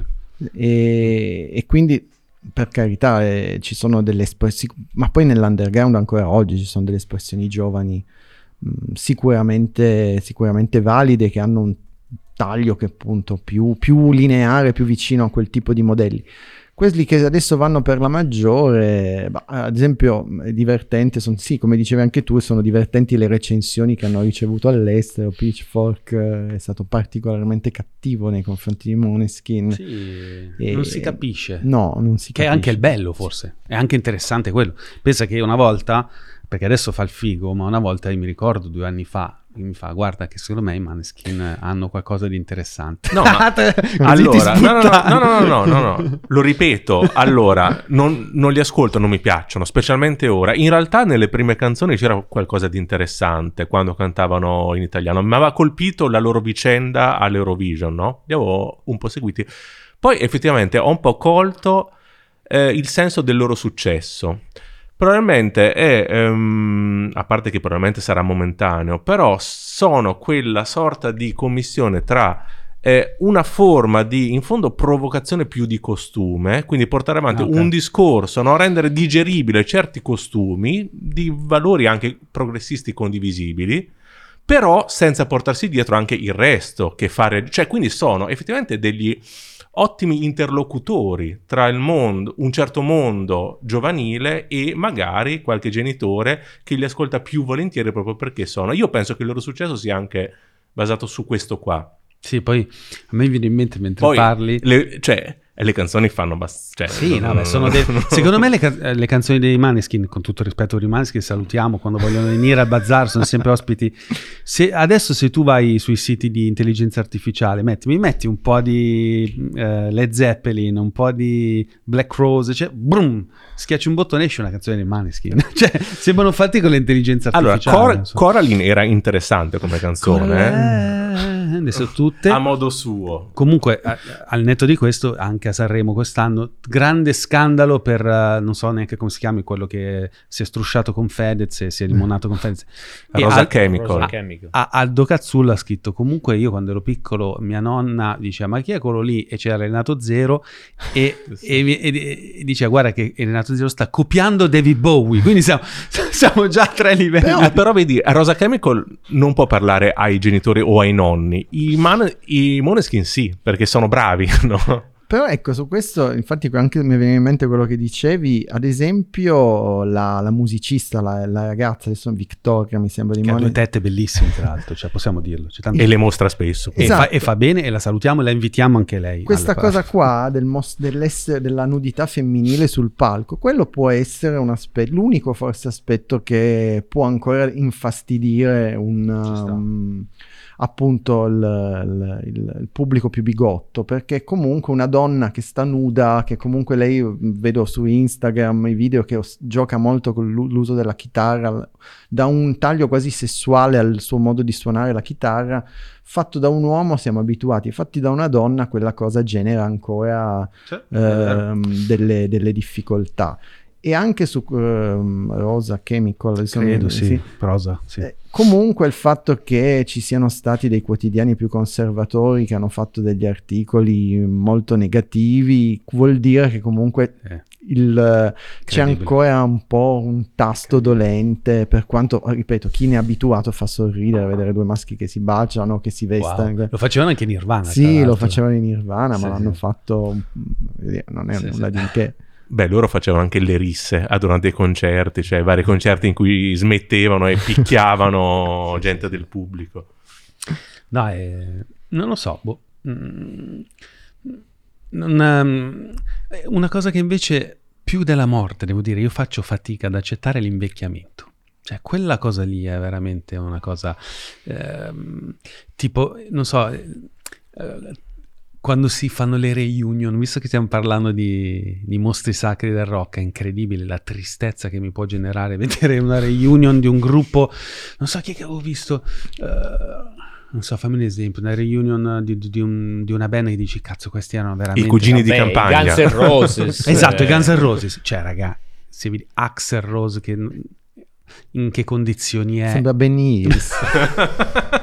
[SPEAKER 2] e, e quindi per carità eh, ci sono delle espressioni ma poi nell'underground ancora oggi ci sono delle espressioni giovani mh, sicuramente, sicuramente valide che hanno un taglio che appunto più, più lineare più vicino a quel tipo di modelli quelli che adesso vanno per la maggiore, bah, ad esempio, è divertente, son- sì, come dicevi anche tu, sono divertenti le recensioni che hanno ricevuto all'estero. Pitchfork eh, è stato particolarmente cattivo nei confronti di Måneskin.
[SPEAKER 1] Sì,
[SPEAKER 2] E-
[SPEAKER 1] non si capisce.
[SPEAKER 2] No, non si
[SPEAKER 1] Che è
[SPEAKER 2] capisce.
[SPEAKER 1] anche il bello, forse. È anche interessante quello. Pensa che una volta, perché adesso fa il figo, ma una volta io mi ricordo due anni fa, mi fa, guarda che secondo me i Maneskin hanno qualcosa di interessante.
[SPEAKER 3] No, (laughs) ma- Allora, no, no, no, no, no, no, no, (laughs) lo ripeto, allora, non, non li ascolto, non mi piacciono, specialmente ora. In realtà nelle prime canzoni c'era qualcosa di interessante quando cantavano in italiano. Mi aveva colpito la loro vicenda all'Eurovision, no? Li avevo un po' seguiti. Poi effettivamente ho un po' colto eh, il senso del loro successo. Probabilmente è, ehm, a parte che probabilmente sarà momentaneo, però sono quella sorta di commissione tra eh, una forma di, in fondo, provocazione più di costume, quindi portare avanti
[SPEAKER 1] Ah, ok.
[SPEAKER 3] un discorso, no? rendere digeribile certi costumi di valori anche progressisti condivisibili, però senza portarsi dietro anche il resto, che fare, cioè quindi sono effettivamente degli ottimi interlocutori tra il mondo, un certo mondo giovanile e magari qualche genitore che li ascolta più volentieri proprio perché sono. Io penso che il loro successo sia anche basato su questo qua.
[SPEAKER 1] Sì, poi a me viene in mente mentre
[SPEAKER 3] Poi,
[SPEAKER 1] parli...
[SPEAKER 3] le, cioè, le canzoni fanno abbastanza... Cioè,
[SPEAKER 1] Sì, no, beh, sono dei- secondo me le, ca- eh, le canzoni dei Maneskin, con tutto il rispetto per i Maneskin, salutiamo quando vogliono venire al bazar, sono sempre ospiti. Se, adesso se tu vai sui siti di intelligenza artificiale, metti, mi metti un po' di eh, Led Zeppelin, un po' di Black Rose, cioè, brum, schiacci un bottone e esce una canzone dei Maneskin. (laughs) cioè, sembrano fatti con l'intelligenza
[SPEAKER 3] Allora,
[SPEAKER 1] artificiale.
[SPEAKER 3] Cor-
[SPEAKER 1] non so.
[SPEAKER 3] Coraline era interessante come canzone, eh?
[SPEAKER 1] Eh, adesso tutte...
[SPEAKER 3] a modo suo.
[SPEAKER 1] Comunque, a- al netto di questo, anche a Sanremo quest'anno, grande scandalo per, eh, non so neanche come si chiami, quello che si è strusciato con Fedez e si è limonato con Fedez.
[SPEAKER 3] Rosa
[SPEAKER 1] Al-
[SPEAKER 3] Chemical.
[SPEAKER 4] Rosa
[SPEAKER 1] Ah,
[SPEAKER 4] Chemical.
[SPEAKER 1] a- Aldo Cazzulla ha scritto, comunque io quando ero piccolo, mia nonna diceva, ma chi è quello lì? E c'era Renato Zero e, (laughs) e e- e diceva, guarda che Renato Zero sta copiando David Bowie, quindi siamo, (laughs) siamo già a tre livelli.
[SPEAKER 3] Eh, però vedi, Rosa Chemical non può parlare ai genitori o ai nonni. I, man- i Moneskin sì, perché sono bravi, (laughs) no?
[SPEAKER 2] Però ecco, su questo, infatti anche mi viene in mente quello che dicevi, ad esempio la, la musicista, la, la ragazza, adesso Victoria mi sembra di
[SPEAKER 1] Che ha due tette bellissime, tra l'altro, cioè possiamo dirlo. C'è tanto-
[SPEAKER 3] E le mostra spesso.
[SPEAKER 1] E,
[SPEAKER 2] Esatto.
[SPEAKER 1] fa, e fa bene e la salutiamo e la invitiamo anche lei.
[SPEAKER 2] Questa cosa qua del mos- dell'essere- della nudità femminile sul palco, quello può essere un aspetto, l'unico forse aspetto che può ancora infastidire un,
[SPEAKER 1] Ci sta.
[SPEAKER 2] um, appunto il, il- il- pubblico più bigotto, perché comunque una donna che sta nuda, che comunque lei vedo su Instagram i video che os- gioca molto con l'u- l'uso della chitarra, da un taglio quasi sessuale al suo modo di suonare la chitarra, fatto da un uomo siamo abituati, fatti da una donna quella cosa genera ancora
[SPEAKER 1] Sì,
[SPEAKER 2] ehm, delle, delle difficoltà. E anche su ehm, Rosa Chemical.
[SPEAKER 1] Credo, sì. Prosa, sì.
[SPEAKER 2] Eh, comunque il fatto che ci siano stati dei quotidiani più conservatori che hanno fatto degli articoli molto negativi vuol dire che comunque
[SPEAKER 1] Eh.
[SPEAKER 2] il, c'è
[SPEAKER 1] Credibile.
[SPEAKER 2] ancora un po' un tasto dolente per quanto, ripeto, chi ne è abituato fa sorridere vedere due maschi che si baciano, che si vestano.
[SPEAKER 1] Wow. Lo facevano anche in Nirvana.
[SPEAKER 2] Sì, lo facevano in Nirvana,
[SPEAKER 1] Sì,
[SPEAKER 2] ma l'hanno
[SPEAKER 1] sì.
[SPEAKER 2] fatto, mm, non è
[SPEAKER 1] Sì,
[SPEAKER 2] nulla
[SPEAKER 1] sì.
[SPEAKER 2] di che.
[SPEAKER 3] Beh, loro facevano anche le risse ah, durante i concerti, cioè vari concerti in cui smettevano e (laughs) picchiavano gente del pubblico.
[SPEAKER 1] No, eh, non lo so. boh. Mm, non, ehm, è una cosa che invece più della morte, devo dire, io faccio fatica ad accettare l'invecchiamento. Cioè, quella cosa lì è veramente una cosa ehm, tipo, non so, eh, eh, quando si fanno le reunion, visto che stiamo parlando di, di mostri sacri del rock, è incredibile la tristezza che mi può generare (laughs) vedere una reunion di un gruppo, non so chi è che avevo visto, eh, non so, fammi un esempio, una reunion di, di- di un- di una band che dici, cazzo, questi erano veramente...
[SPEAKER 3] I cugini di
[SPEAKER 4] Vabbè,
[SPEAKER 3] campagna.
[SPEAKER 4] Guns N' Roses. (laughs)
[SPEAKER 1] Esatto, i
[SPEAKER 4] eh,
[SPEAKER 1] Guns N' Roses. Cioè, raga, se vedi Axel Rose che in che condizioni è...
[SPEAKER 2] Sembra Benny Hills. (laughs)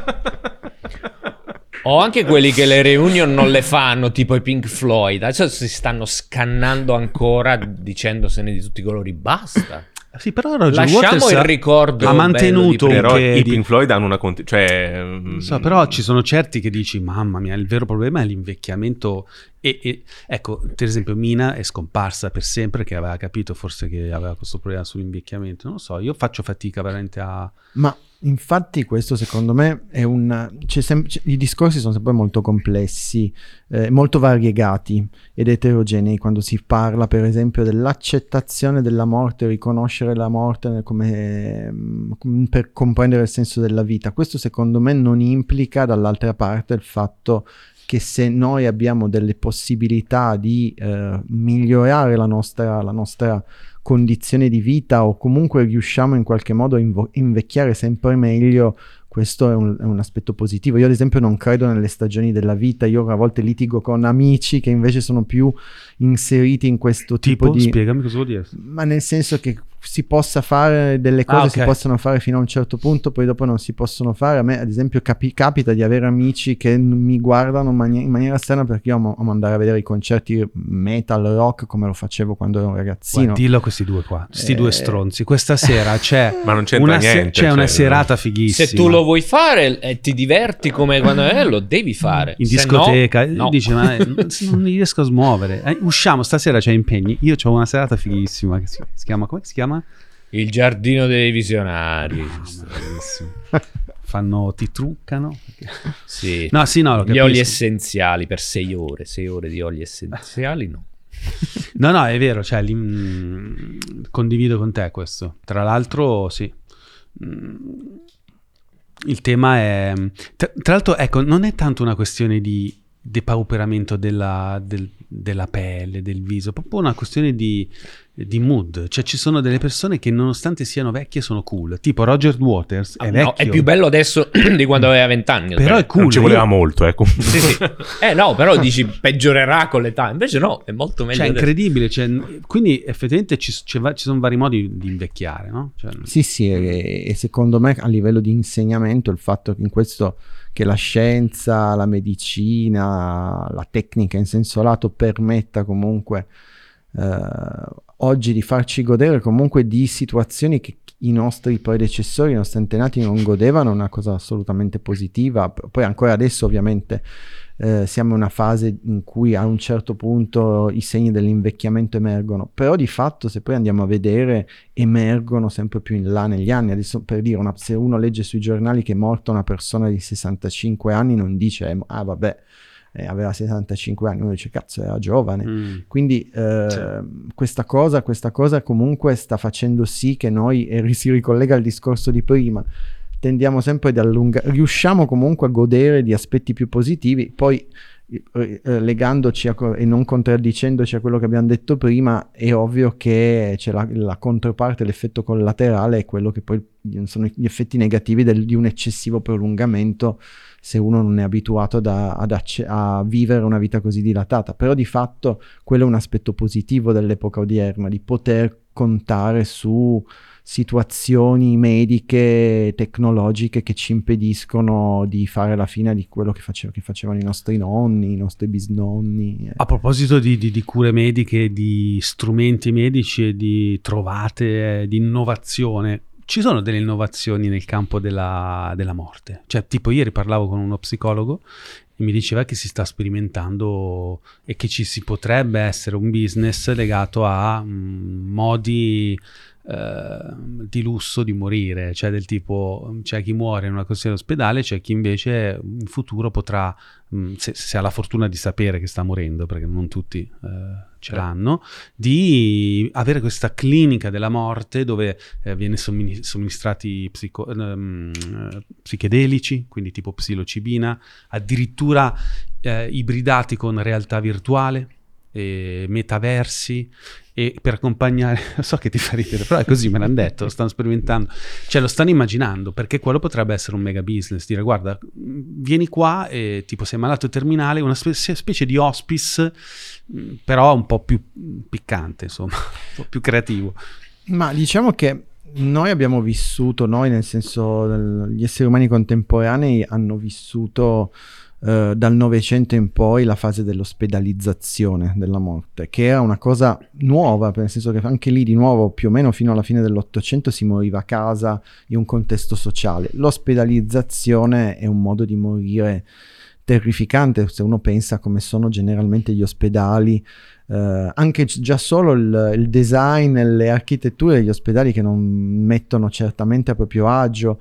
[SPEAKER 4] O anche quelli che le reunion non le fanno, tipo i Pink Floyd. Adesso si stanno scannando ancora dicendosene di tutti i colori. Basta.
[SPEAKER 1] Sì, però Roger
[SPEAKER 4] Lasciamo
[SPEAKER 1] Waters
[SPEAKER 4] il ricordo
[SPEAKER 1] ha mantenuto
[SPEAKER 4] di
[SPEAKER 1] un
[SPEAKER 3] Però
[SPEAKER 1] che
[SPEAKER 3] i Pink Floyd hanno una... conti- cioè...
[SPEAKER 1] Non so, però ci sono certi che dici, mamma mia, il vero problema è l'invecchiamento. E, e- ecco, per esempio, Mina è scomparsa per sempre, che aveva capito forse che aveva questo problema sull'invecchiamento. Non lo so, io faccio fatica veramente a.
[SPEAKER 2] Ma infatti questo secondo me è un... c'è sem- c'è- I discorsi sono sempre molto complessi, eh, molto variegati ed eterogenei quando si parla per esempio dell'accettazione della morte, riconoscere la morte come, mm, per comprendere il senso della vita. Questo secondo me non implica dall'altra parte il fatto che se noi abbiamo delle possibilità di eh, migliorare la nostra, la nostra condizione di vita o comunque riusciamo in qualche modo a invo- invecchiare sempre meglio, questo è un, è un aspetto positivo. Io ad esempio non credo nelle stagioni della vita, io a volte litigo con amici che invece sono più inseriti in questo tipo,
[SPEAKER 1] Tipo,
[SPEAKER 2] di...
[SPEAKER 1] spiegami cosa vuol dire.
[SPEAKER 2] Ma nel senso che si possa fare delle cose,
[SPEAKER 1] Ah, ok.
[SPEAKER 2] si possono fare fino a un certo punto, poi dopo non si possono fare. A me, ad esempio, capi- capita di avere amici che mi guardano mani- in maniera strana perché io amo, amo andare a vedere i concerti metal, rock, come lo facevo quando ero un ragazzino.
[SPEAKER 1] Guarda, dillo a questi due qua, questi
[SPEAKER 2] Eh.
[SPEAKER 1] due stronzi. Questa (laughs) sera c'è,
[SPEAKER 3] Ma non c'entra
[SPEAKER 1] una, se-
[SPEAKER 3] niente,
[SPEAKER 1] c'è una
[SPEAKER 3] cioè,
[SPEAKER 1] serata fighissima.
[SPEAKER 4] Se tu lo vuoi fare e ti diverti come quando è, lo devi fare.
[SPEAKER 1] in
[SPEAKER 4] Se
[SPEAKER 1] discoteca,
[SPEAKER 4] no, no.
[SPEAKER 1] dici ma eh, non non mi riesco a smuovere. Eh, usciamo stasera, c'è impegni. Io ho una serata fighissima che si, si chiama come si chiama?
[SPEAKER 4] Il giardino dei visionari.
[SPEAKER 1] Bellissimo. Fanno ti truccano.
[SPEAKER 4] Sì.
[SPEAKER 1] No, sì, no,
[SPEAKER 4] Gli oli essenziali per sei ore. Sei ore di oli essenziali, no.
[SPEAKER 1] No, no, è vero, cioè, li- mm, condivido con te questo. Tra l'altro, sì. Mm, Il tema è... Tra, tra l'altro, ecco, non è tanto una questione di depauperamento della, del- della pelle, del viso, proprio una questione di, di mood. Cioè, ci sono delle persone che nonostante siano vecchie sono cool. Tipo Roger Waters è
[SPEAKER 4] Ah,
[SPEAKER 1] vecchio.
[SPEAKER 4] no, è più bello adesso (clears throat) di quando aveva vent'anni.
[SPEAKER 1] Però è cool.
[SPEAKER 3] Non ci voleva
[SPEAKER 1] io-
[SPEAKER 3] molto, ecco.
[SPEAKER 4] Sì, sì. (laughs) Eh no, però dici peggiorerà con l'età. Invece no, è molto meglio.
[SPEAKER 1] Cioè, è incredibile. cioè, quindi, effettivamente, ci, va- ci sono vari modi di invecchiare, no? Cioè,
[SPEAKER 2] Sì, sì, e, e secondo me a livello di insegnamento il fatto che in questo che la scienza, la medicina, la tecnica in senso lato permetta comunque eh, oggi di farci godere comunque di situazioni che i nostri predecessori, i nostri antenati non godevano, una cosa assolutamente positiva. Poi ancora adesso ovviamente eh, siamo in una fase in cui a un certo punto i segni dell'invecchiamento emergono, però di fatto se poi andiamo a vedere emergono sempre più in là negli anni. Adesso per dire, una- se uno legge sui giornali che è morta una persona di 65 anni non dice eh, ah vabbè eh, aveva 65 anni, uno dice cazzo era giovane.
[SPEAKER 1] mm.
[SPEAKER 2] Quindi eh, questa, cosa, questa cosa comunque sta facendo sì che noi, e si ricollega al discorso di prima, tendiamo sempre ad allungare, riusciamo comunque a godere di aspetti più positivi, poi eh, eh, legandoci a e non contraddicendoci a quello che abbiamo detto prima, è ovvio che c'è la, la controparte, l'effetto collaterale è quello che poi sono gli effetti negativi del- di un eccessivo prolungamento se uno non è abituato ad- ad acce- a vivere una vita così dilatata. Però di fatto quello è un aspetto positivo dell'epoca odierna, di poter contare su situazioni mediche, tecnologiche che ci impediscono di fare la fine di quello che, face- che facevano i nostri nonni, i nostri bisnonni. eh.
[SPEAKER 1] A proposito di, di- di cure mediche, di strumenti medici e di trovate, eh, di innovazione, ci sono delle innovazioni nel campo della, della morte? Cioè, tipo ieri parlavo con uno psicologo e mi diceva che si sta sperimentando e che ci si potrebbe essere un business legato a mm, modi di lusso di morire, cioè del tipo c'è chi muore in una consiglio d'ospedale, c'è chi invece in futuro potrà, se, se ha la fortuna di sapere che sta morendo, perché non tutti eh, ce
[SPEAKER 3] Eh.
[SPEAKER 1] l'hanno, di avere questa clinica della morte dove eh, viene sommini- somministrati psico- ehm, eh, psichedelici, quindi tipo psilocibina, addirittura eh, ibridati con realtà virtuale, e metaversi e per accompagnare, (laughs) so che ti fa ridere, però è così, me l'hanno detto, lo stanno sperimentando, cioè lo stanno immaginando perché quello potrebbe essere un mega business, dire guarda, vieni qua e tipo sei malato terminale, una spe- specie di hospice, però un po' più piccante, insomma, (laughs) un po' più creativo.
[SPEAKER 2] Ma diciamo che noi abbiamo vissuto, noi nel senso gli esseri umani contemporanei hanno vissuto eh, dal Novecento in poi la fase dell'ospedalizzazione della morte, che era una cosa nuova, nel senso che anche lì di nuovo più o meno fino alla fine dell'Ottocento si moriva a casa in un contesto sociale. L'ospedalizzazione è un modo di morire terrificante se uno pensa come sono generalmente gli ospedali eh, anche gi- già solo il, il design le architetture degli ospedali che non mettono certamente a proprio agio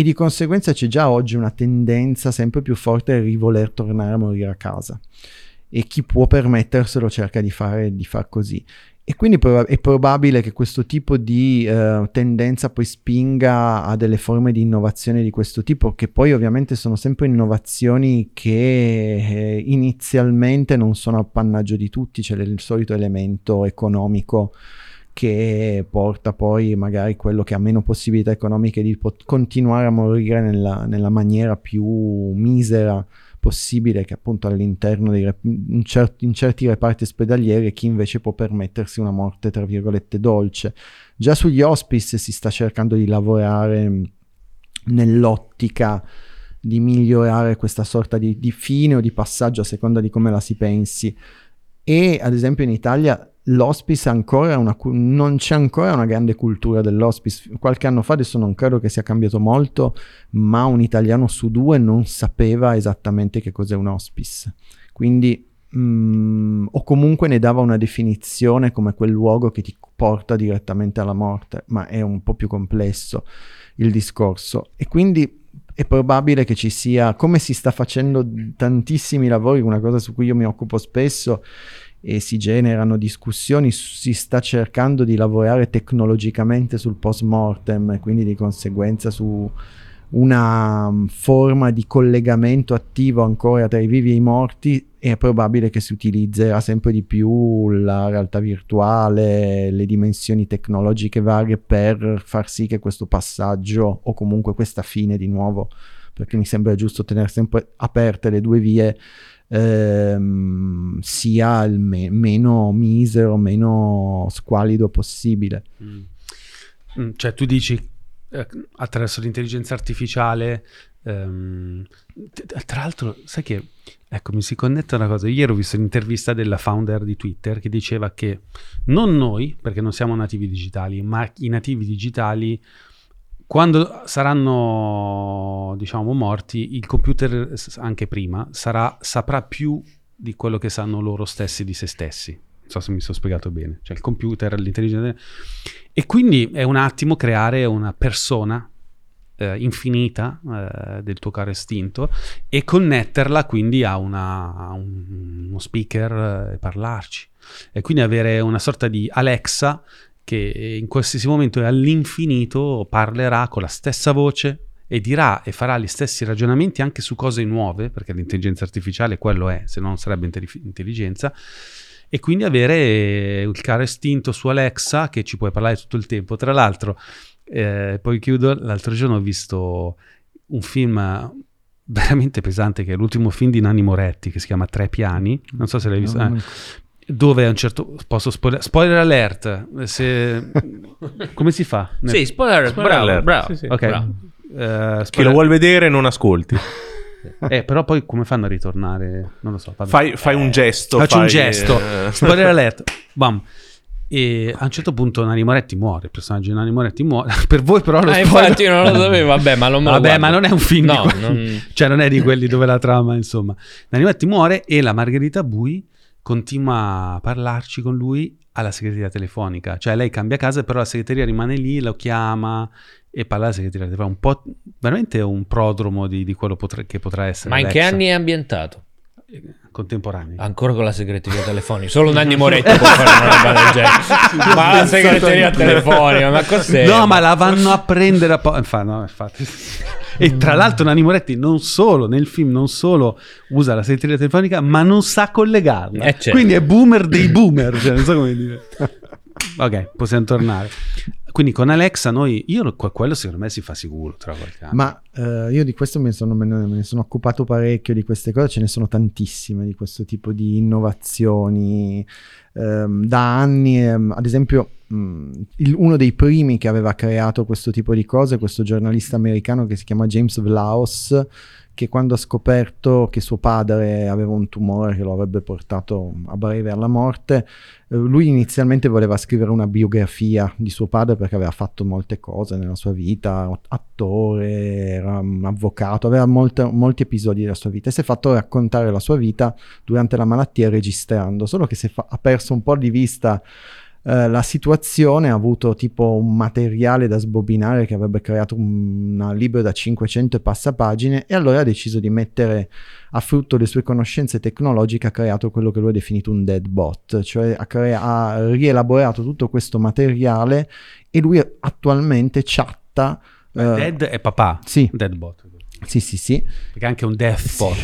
[SPEAKER 2] e di conseguenza c'è già oggi una tendenza sempre più forte a rivoler tornare a morire a casa. E chi può permetterselo cerca di fare di far così. E quindi è probabile che questo tipo di eh, tendenza poi spinga a delle forme di innovazione di questo tipo, che poi ovviamente sono sempre innovazioni che eh, inizialmente non sono appannaggio di tutti, c'è il solito elemento economico che porta poi magari quello che ha meno possibilità economiche di pot- continuare a morire nella, nella maniera più misera possibile che appunto all'interno dei rep- in, cer- in certi reparti ospedalieri chi invece può permettersi una morte tra virgolette dolce. Già sugli hospice si sta cercando di lavorare mh, nell'ottica di migliorare questa sorta di, di fine o di passaggio a seconda di come la si pensi. E ad esempio in Italia l'hospice ancora una, non c'è ancora una grande cultura dell'hospice. Qualche anno fa, adesso non credo che sia cambiato molto, ma un italiano su due non sapeva esattamente che cos'è un hospice. Quindi, mm, o comunque ne dava una definizione come quel luogo che ti porta direttamente alla morte, ma è un po' più complesso il discorso. E quindi è probabile che ci sia, come si sta facendo tantissimi lavori, una cosa su cui io mi occupo spesso, e si generano discussioni, si sta cercando di lavorare tecnologicamente sul post mortem e quindi di conseguenza su una um, forma di collegamento attivo ancora tra i vivi e i morti è probabile che si utilizzerà sempre di più la realtà virtuale, le dimensioni tecnologiche varie per far sì che questo passaggio o comunque questa fine di nuovo, perché mi sembra giusto tenere sempre aperte le due vie, ehm, sia il me- meno misero, meno squalido possibile.
[SPEAKER 1] Mm. Mm, Cioè tu dici eh, attraverso l'intelligenza artificiale, t- tra l'altro sai che, ecco mi si connette una cosa, ieri ho visto un'intervista della founder di Twitter che diceva che non noi, perché non siamo nativi digitali, ma i nativi digitali quando saranno diciamo morti il computer anche prima sarà, saprà più di quello che sanno loro stessi di se stessi. Non so se mi sono spiegato bene. Cioè il computer l'intelligenza e quindi è un attimo creare una persona eh, infinita eh, del tuo caro istinto e connetterla quindi a, una- a un- uno speaker eh, e parlarci. E quindi avere una sorta di Alexa che in qualsiasi momento e all'infinito parlerà con la stessa voce e dirà e farà gli stessi ragionamenti anche su cose nuove, perché l'intelligenza artificiale quello è, se no non sarebbe intelli- intelligenza, e quindi avere il caro istinto su Alexa che ci puoi parlare tutto il tempo. Tra l'altro, eh, poi chiudo, l'altro giorno ho visto un film veramente pesante che è l'ultimo film di Nanni Moretti che si chiama Tre piani, non so se l'hai visto.
[SPEAKER 2] No,
[SPEAKER 1] eh. Dove a un certo posso spoiler, spoiler alert se, (laughs) come si fa?
[SPEAKER 4] Sì, spoiler,
[SPEAKER 3] Spoiler
[SPEAKER 4] bravo,
[SPEAKER 3] alert,
[SPEAKER 4] bravo.
[SPEAKER 3] sì, sì.
[SPEAKER 1] ok
[SPEAKER 4] bravo.
[SPEAKER 1] Eh,
[SPEAKER 3] Chi lo vuol vedere non ascolti. (laughs)
[SPEAKER 1] eh, però poi come fanno a ritornare non lo so vabbè.
[SPEAKER 3] Fai, fai un gesto.
[SPEAKER 1] faccio un
[SPEAKER 3] fai,
[SPEAKER 1] gesto
[SPEAKER 3] eh, (laughs)
[SPEAKER 1] spoiler alert bam e a un certo punto Nani Moretti muore il personaggio di Nani Moretti muore per voi però lo
[SPEAKER 4] Ah,
[SPEAKER 1] spoiler
[SPEAKER 4] infatti io non lo sapevo, vabbè, ma non me lo
[SPEAKER 1] Vabbè,
[SPEAKER 4] guardo.
[SPEAKER 1] ma non è un film
[SPEAKER 4] No, non-
[SPEAKER 1] cioè non è di quelli dove la trama, insomma. Nani Moretti muore e la Margherita Bui continua a parlarci con lui alla segreteria telefonica. Cioè lei cambia casa, però la segreteria rimane lì, lo chiama e parla alla segreteria telefonica. Un po' veramente un prodromo di, di quello potre- che potrà essere.
[SPEAKER 4] Ma in che
[SPEAKER 1] Alexa.
[SPEAKER 4] anni è ambientato?
[SPEAKER 1] Contemporanei.
[SPEAKER 4] Ancora con la segreteria telefonica. Solo Nanni Moretti può fare una roba del genere. (laughs) Ma la segreteria telefonica, ma cos'è?
[SPEAKER 1] No, ma la vanno a prendere a po'. Infatti, no, infatti. E tra l'altro Nani Moretti non solo nel film non solo usa la segreteria telefonica, ma non sa collegarla.
[SPEAKER 4] Eh, certo.
[SPEAKER 1] Quindi è boomer dei (coughs) boomer, cioè, non so come dire. Ok, possiamo tornare. Quindi con Alexa noi, io que- quello secondo me si fa sicuro tra qualche anno.
[SPEAKER 2] Ma eh, io di questo me ne, sono, me ne- sono occupato parecchio di queste cose, ce ne sono tantissime di questo tipo di innovazioni. Ehm, da anni, ehm, ad esempio, mh, il- uno dei primi che aveva creato questo tipo di cose, questo giornalista americano che si chiama James Vlaus, che quando ha scoperto che suo padre aveva un tumore che lo avrebbe portato a breve alla morte, eh, lui inizialmente voleva scrivere una biografia di suo padre perché aveva fatto molte cose nella sua vita, attore, era un avvocato, aveva molte- molti episodi della sua vita e si è fatto raccontare la sua vita durante la malattia registrando, solo che si fa- ha perso un po' di vista eh, la situazione, ha avuto tipo un materiale da sbobinare che avrebbe creato un libro da 500 e passa pagine e allora ha deciso di mettere a frutto le sue conoscenze tecnologiche ha creato quello che lui ha definito un dead bot, cioè ha, crea- ha rielaborato tutto questo materiale e lui attualmente chatta. eh,
[SPEAKER 1] Dead è papà.
[SPEAKER 2] Sì.
[SPEAKER 1] Deadbot.
[SPEAKER 2] Sì, sì, sì.
[SPEAKER 1] Perché anche un deathbot.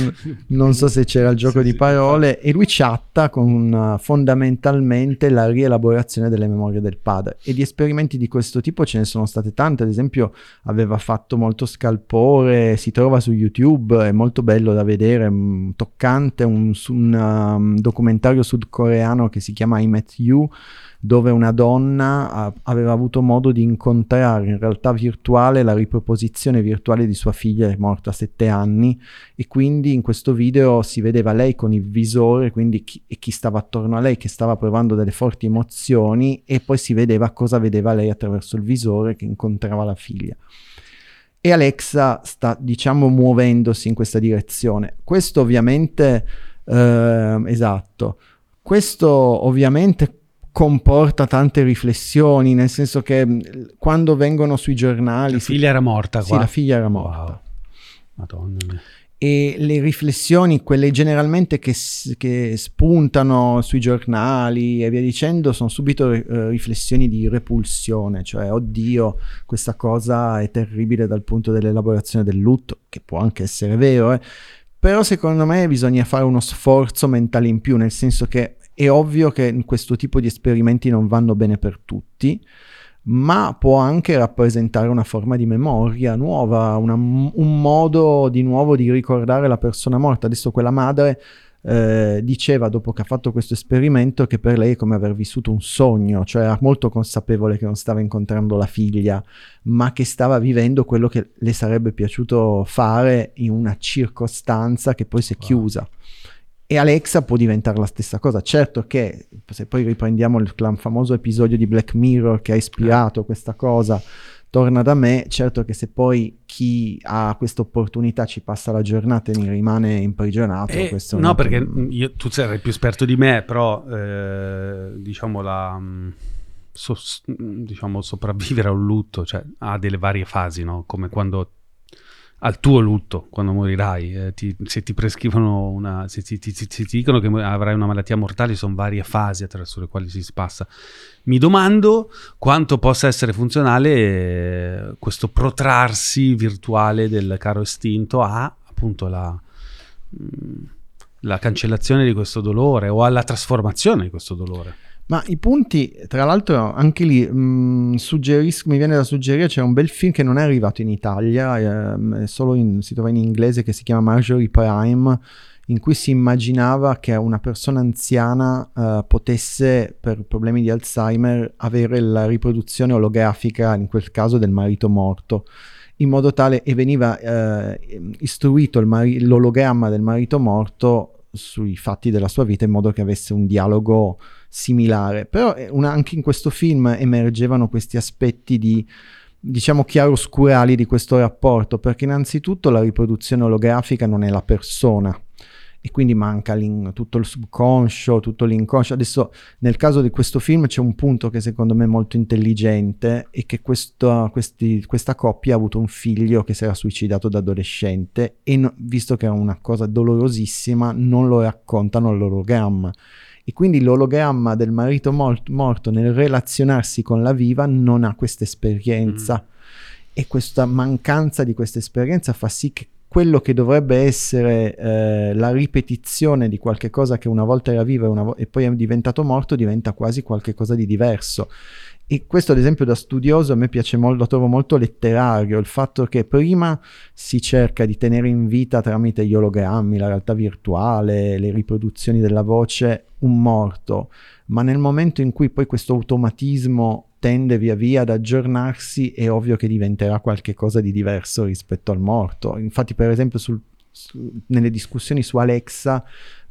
[SPEAKER 2] Non, (laughs) non so se c'era il gioco di parole. E lui chatta con uh, fondamentalmente la rielaborazione delle memorie del padre. E di esperimenti di questo tipo ce ne sono state tante. Ad esempio aveva fatto molto scalpore si trova su youtube è molto bello da vedere mm, toccante un, un, um, documentario sudcoreano che si chiama I Met You dove una donna ha- aveva avuto modo di incontrare in realtà virtuale la riproposizione virtuale di sua figlia morta a sette anni e quindi in questo video si vedeva lei con il visore quindi chi, e chi stava attorno a lei che stava provando delle forti emozioni e poi si vedeva cosa vedeva lei attraverso il visore che incontrava la figlia. E Alexa sta diciamo muovendosi in questa direzione. Questo ovviamente ehm, esatto. Questo ovviamente comporta tante riflessioni nel senso che mh, quando vengono sui giornali
[SPEAKER 1] La
[SPEAKER 2] si-
[SPEAKER 1] figlia era morta
[SPEAKER 2] sì,
[SPEAKER 1] qua.
[SPEAKER 2] la figlia era morta
[SPEAKER 1] Wow. Madonna mia.
[SPEAKER 2] e le riflessioni, quelle generalmente che, che spuntano sui giornali e via dicendo, sono subito eh, riflessioni di repulsione, cioè oddio, questa cosa è terribile dal punto dell'elaborazione del lutto, che può anche essere vero, eh. però secondo me bisogna fare uno sforzo mentale in più, nel senso che è ovvio che questo tipo di esperimenti non vanno bene per tutti, ma può anche rappresentare una forma di memoria nuova, una- un modo di nuovo di ricordare la persona morta. Adesso quella madre eh, diceva dopo che ha fatto questo esperimento che per lei è come aver vissuto un sogno, cioè era molto consapevole che non stava incontrando la figlia, ma che stava vivendo quello che le sarebbe piaciuto fare in una circostanza che poi si è
[SPEAKER 1] Wow.
[SPEAKER 2] chiusa. E Alexa può diventare la stessa cosa. Certo che se poi riprendiamo il clam- famoso episodio di Black Mirror che ha ispirato questa cosa, torna da me, certo che se poi chi ha questa opportunità ci passa la giornata e ne rimane imprigionato,
[SPEAKER 1] Eh, no, perché mm, io- tu sarai più esperto di me, però eh, diciamo la mm, so- mm, diciamo sopravvivere a un lutto, cioè ha delle varie fasi, no? Come quando al tuo lutto, quando morirai, eh, ti- se ti prescrivono una, se ti, ti- ti- dicono che avrai una malattia mortale, sono varie fasi attraverso le quali si passa. Mi domando quanto possa essere funzionale eh, questo protrarsi virtuale del caro estinto a appunto la, mm, la cancellazione di questo dolore o alla trasformazione di questo dolore.
[SPEAKER 2] Ma i punti, tra l'altro, anche lì mh, suggerisco, mi viene da suggerire, c'è un bel film che non è arrivato in Italia, è solo in- si trova in inglese, che si chiama Marjorie Prime, in cui si immaginava che una persona anziana eh, potesse, per problemi di Alzheimer, avere la riproduzione olografica, in quel caso del marito morto, in modo tale e veniva eh, istruito mari- l'ologramma del marito morto sui fatti della sua vita in modo che avesse un dialogo similare. Però eh, una, anche in questo film emergevano questi aspetti di diciamo chiaroscurali di questo rapporto, perché innanzitutto la riproduzione olografica non è la persona e quindi manca tutto il subconscio, tutto l'inconscio. Adesso nel caso di questo film c'è un punto che secondo me è molto intelligente e che questo, questi, questa coppia ha avuto un figlio che si era suicidato da adolescente e no, visto che era una cosa dolorosissima non lo raccontano all'ologramma e quindi l'ologramma del marito mort- morto nel relazionarsi con la viva non ha questa esperienza mm. e questa mancanza di questa esperienza fa sì che quello che dovrebbe essere eh, la ripetizione di qualche cosa che una volta era viva e, vo- e poi è diventato morto diventa quasi qualcosa di diverso e questo ad esempio da studioso a me piace molto, lo trovo molto letterario, il fatto che prima si cerca di tenere in vita tramite gli ologrammi, la realtà virtuale, le riproduzioni della voce, un morto, ma nel momento in cui poi questo automatismo tende via via ad aggiornarsi è ovvio che diventerà qualcosa di diverso rispetto al morto. Infatti per esempio sul, su, nelle discussioni su Alexa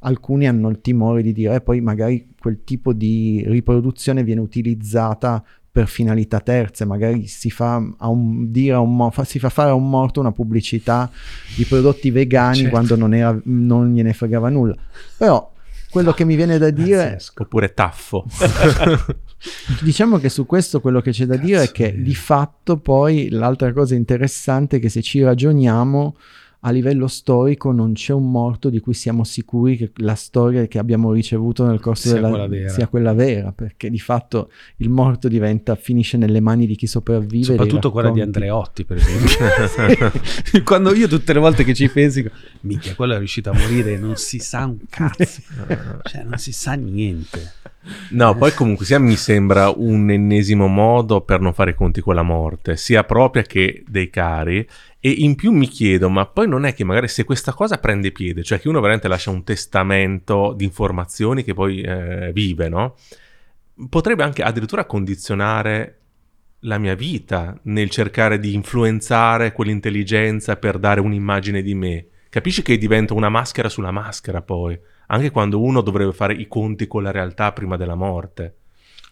[SPEAKER 2] alcuni hanno il timore di dire eh, poi magari quel tipo di riproduzione viene utilizzata per finalità terze, magari si fa, a un, dire a un, si fa fare a un morto una pubblicità di prodotti vegani certo. quando non, era, non gliene fregava nulla. Però quello che mi viene da dire...
[SPEAKER 3] Oppure taffo. (laughs)
[SPEAKER 2] diciamo che su questo quello che c'è da Cazzo dire è che di fatto poi l'altra cosa interessante è che se ci ragioniamo a livello storico non c'è un morto di cui siamo sicuri che la storia che abbiamo ricevuto nel corso
[SPEAKER 1] sia
[SPEAKER 2] della
[SPEAKER 1] quella
[SPEAKER 2] sia quella vera, perché di fatto il morto diventa, finisce nelle mani di chi sopravvive.
[SPEAKER 1] Soprattutto quella di Andreotti, per esempio. (laughs) Quando io tutte le volte che ci pensi, mica quello è riuscito a morire, non si sa un cazzo, (laughs) cioè non si sa niente.
[SPEAKER 3] No, poi comunque sia mi sembra un ennesimo modo per non fare conti con la morte, sia propria che dei cari e in più mi chiedo, ma poi non è che magari se questa cosa prende piede, cioè che uno veramente lascia un testamento di informazioni che poi eh, vive, no? Potrebbe anche addirittura condizionare la mia vita nel cercare di influenzare quell'intelligenza per dare un'immagine di me. Capisci che diventa una maschera sulla maschera poi, anche quando uno dovrebbe fare i conti con la realtà prima della morte.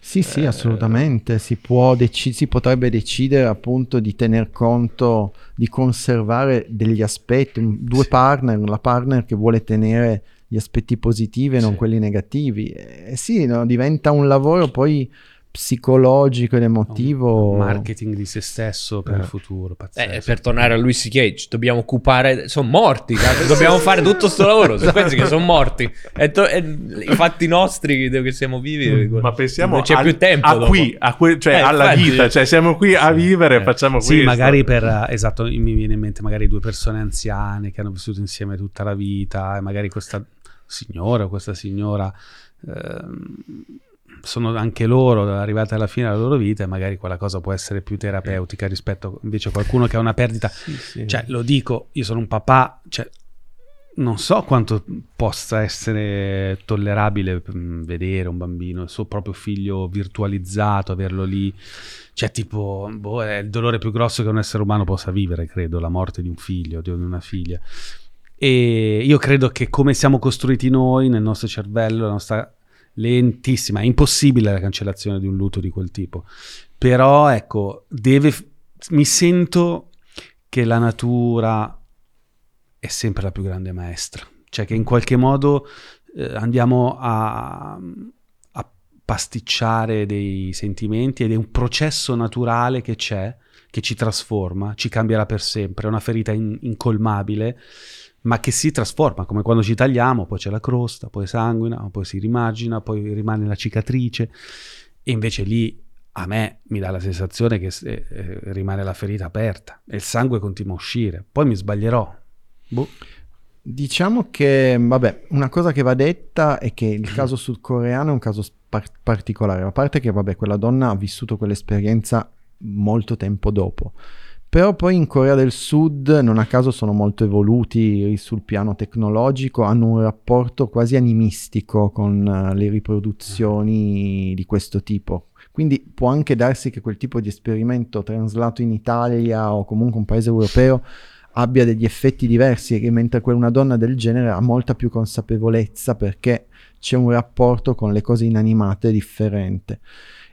[SPEAKER 2] Sì, sì, eh, assolutamente. Si, dec- si, potrebbe decidere appunto di tener conto, di conservare degli aspetti, due sì. partner, la partner che vuole tenere gli aspetti positivi e non sì. quelli negativi. Eh, sì, no, diventa un lavoro poi psicologico ed emotivo.
[SPEAKER 1] Un marketing di se stesso per eh. il futuro.
[SPEAKER 4] Eh, per tornare a Luis Cage, dobbiamo occupare. Sono morti, (laughs) dobbiamo fare tutto questo lavoro. Sono (laughs) questi che sono morti. E, to- e i fatti nostri che siamo vivi.
[SPEAKER 3] Mm. Ma pensiamo
[SPEAKER 4] non c'è
[SPEAKER 3] al,
[SPEAKER 4] più tempo.
[SPEAKER 3] A qui, a que- cioè eh, alla infatti, vita, cioè siamo qui a vivere, eh. facciamo
[SPEAKER 1] sì, questo. Sì, magari per esatto, mi viene in mente magari due persone anziane che hanno vissuto insieme tutta la vita, e magari questa signora o questa signora. Ehm, sono anche loro arrivati alla fine della loro vita e magari quella cosa può essere più terapeutica rispetto invece a qualcuno che ha una perdita. Sì, sì. Cioè, lo dico, io sono un papà, cioè, non so quanto possa essere tollerabile mm, vedere un bambino, il suo proprio figlio virtualizzato, averlo lì. Cioè, tipo, boh, è il dolore più grosso che un essere umano possa vivere, credo, la morte di un figlio, di una figlia. E io credo che come siamo costruiti noi, nel nostro cervello, la nostra lentissima, è impossibile la cancellazione di un lutto di quel tipo. Però ecco, deve, mi sento che la natura è sempre la più grande maestra, cioè che in qualche modo eh, andiamo a, a pasticciare dei sentimenti ed è un processo naturale che c'è, che ci trasforma, ci cambierà per sempre, è una ferita in, incolmabile ma che si trasforma, come quando ci tagliamo, poi c'è la crosta, poi sanguina, poi si rimagina, poi rimane la cicatrice e invece lì a me mi dà la sensazione che eh, eh, rimane la ferita aperta e il sangue continua a uscire, poi mi sbaglierò. Boh.
[SPEAKER 2] Diciamo che, vabbè, una cosa che va detta è che il (clears throat) caso sudcoreano è un caso par- particolare, a parte che, vabbè, quella donna ha vissuto quell'esperienza molto tempo dopo Però poi in Corea del Sud, non a caso, sono molto evoluti sul piano tecnologico, hanno un rapporto quasi animistico con uh, le riproduzioni di questo tipo. Quindi può anche darsi che quel tipo di esperimento traslato in Italia o comunque un paese europeo abbia degli effetti diversi, mentre una donna del genere ha molta più consapevolezza perché c'è un rapporto con le cose inanimate differente.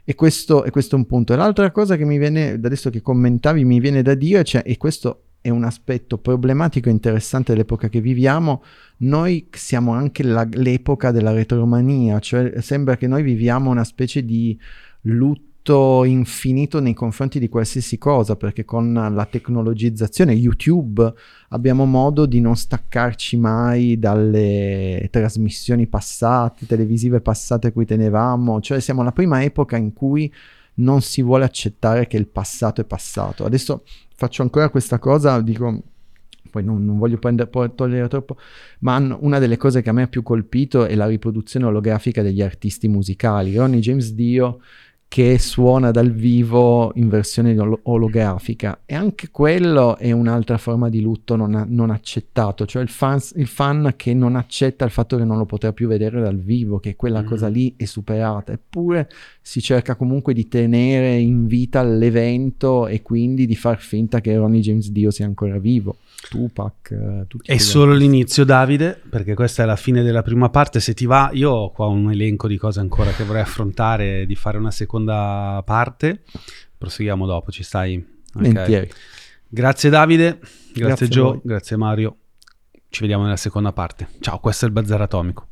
[SPEAKER 2] E questo, e questo è un punto. L'altra cosa che mi viene, adesso che commentavi, mi viene da dire, cioè, e questo è un aspetto problematico e interessante dell'epoca che viviamo, noi siamo anche la, l'epoca della retromania, cioè sembra che noi viviamo una specie di lutto infinito nei confronti di qualsiasi cosa, perché con la tecnologizzazione, YouTube, abbiamo modo di non staccarci mai dalle trasmissioni passate, televisive passate a cui tenevamo, cioè siamo alla prima epoca in cui non si vuole accettare che il passato è passato. Adesso faccio ancora questa cosa, dico poi non, non voglio prendere, togliere troppo, ma una delle cose che a me ha più colpito è la riproduzione olografica degli artisti musicali. Ronnie James Dio che suona dal vivo in versione olografica e anche quello è un'altra forma di lutto non, non accettato, cioè il, fans, il, fan che non accetta il fatto che non lo potrà più vedere dal vivo, che quella mm. cosa lì è superata, eppure si cerca comunque di tenere in vita l'evento e quindi di far finta che Ronnie James Dio sia ancora vivo. Tupac, eh, tutti
[SPEAKER 1] È solo l'inizio, Davide, perché questa è la fine della prima parte. Se ti va, io ho qua un elenco di cose ancora che vorrei affrontare, di fare una seconda parte. Proseguiamo dopo, ci stai?
[SPEAKER 2] Okay.
[SPEAKER 1] Grazie Davide, grazie, grazie Joe, grazie Mario. Ci vediamo nella seconda parte. Ciao, questo è il Bazar Atomico.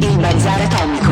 [SPEAKER 1] Il Bazar Atomico.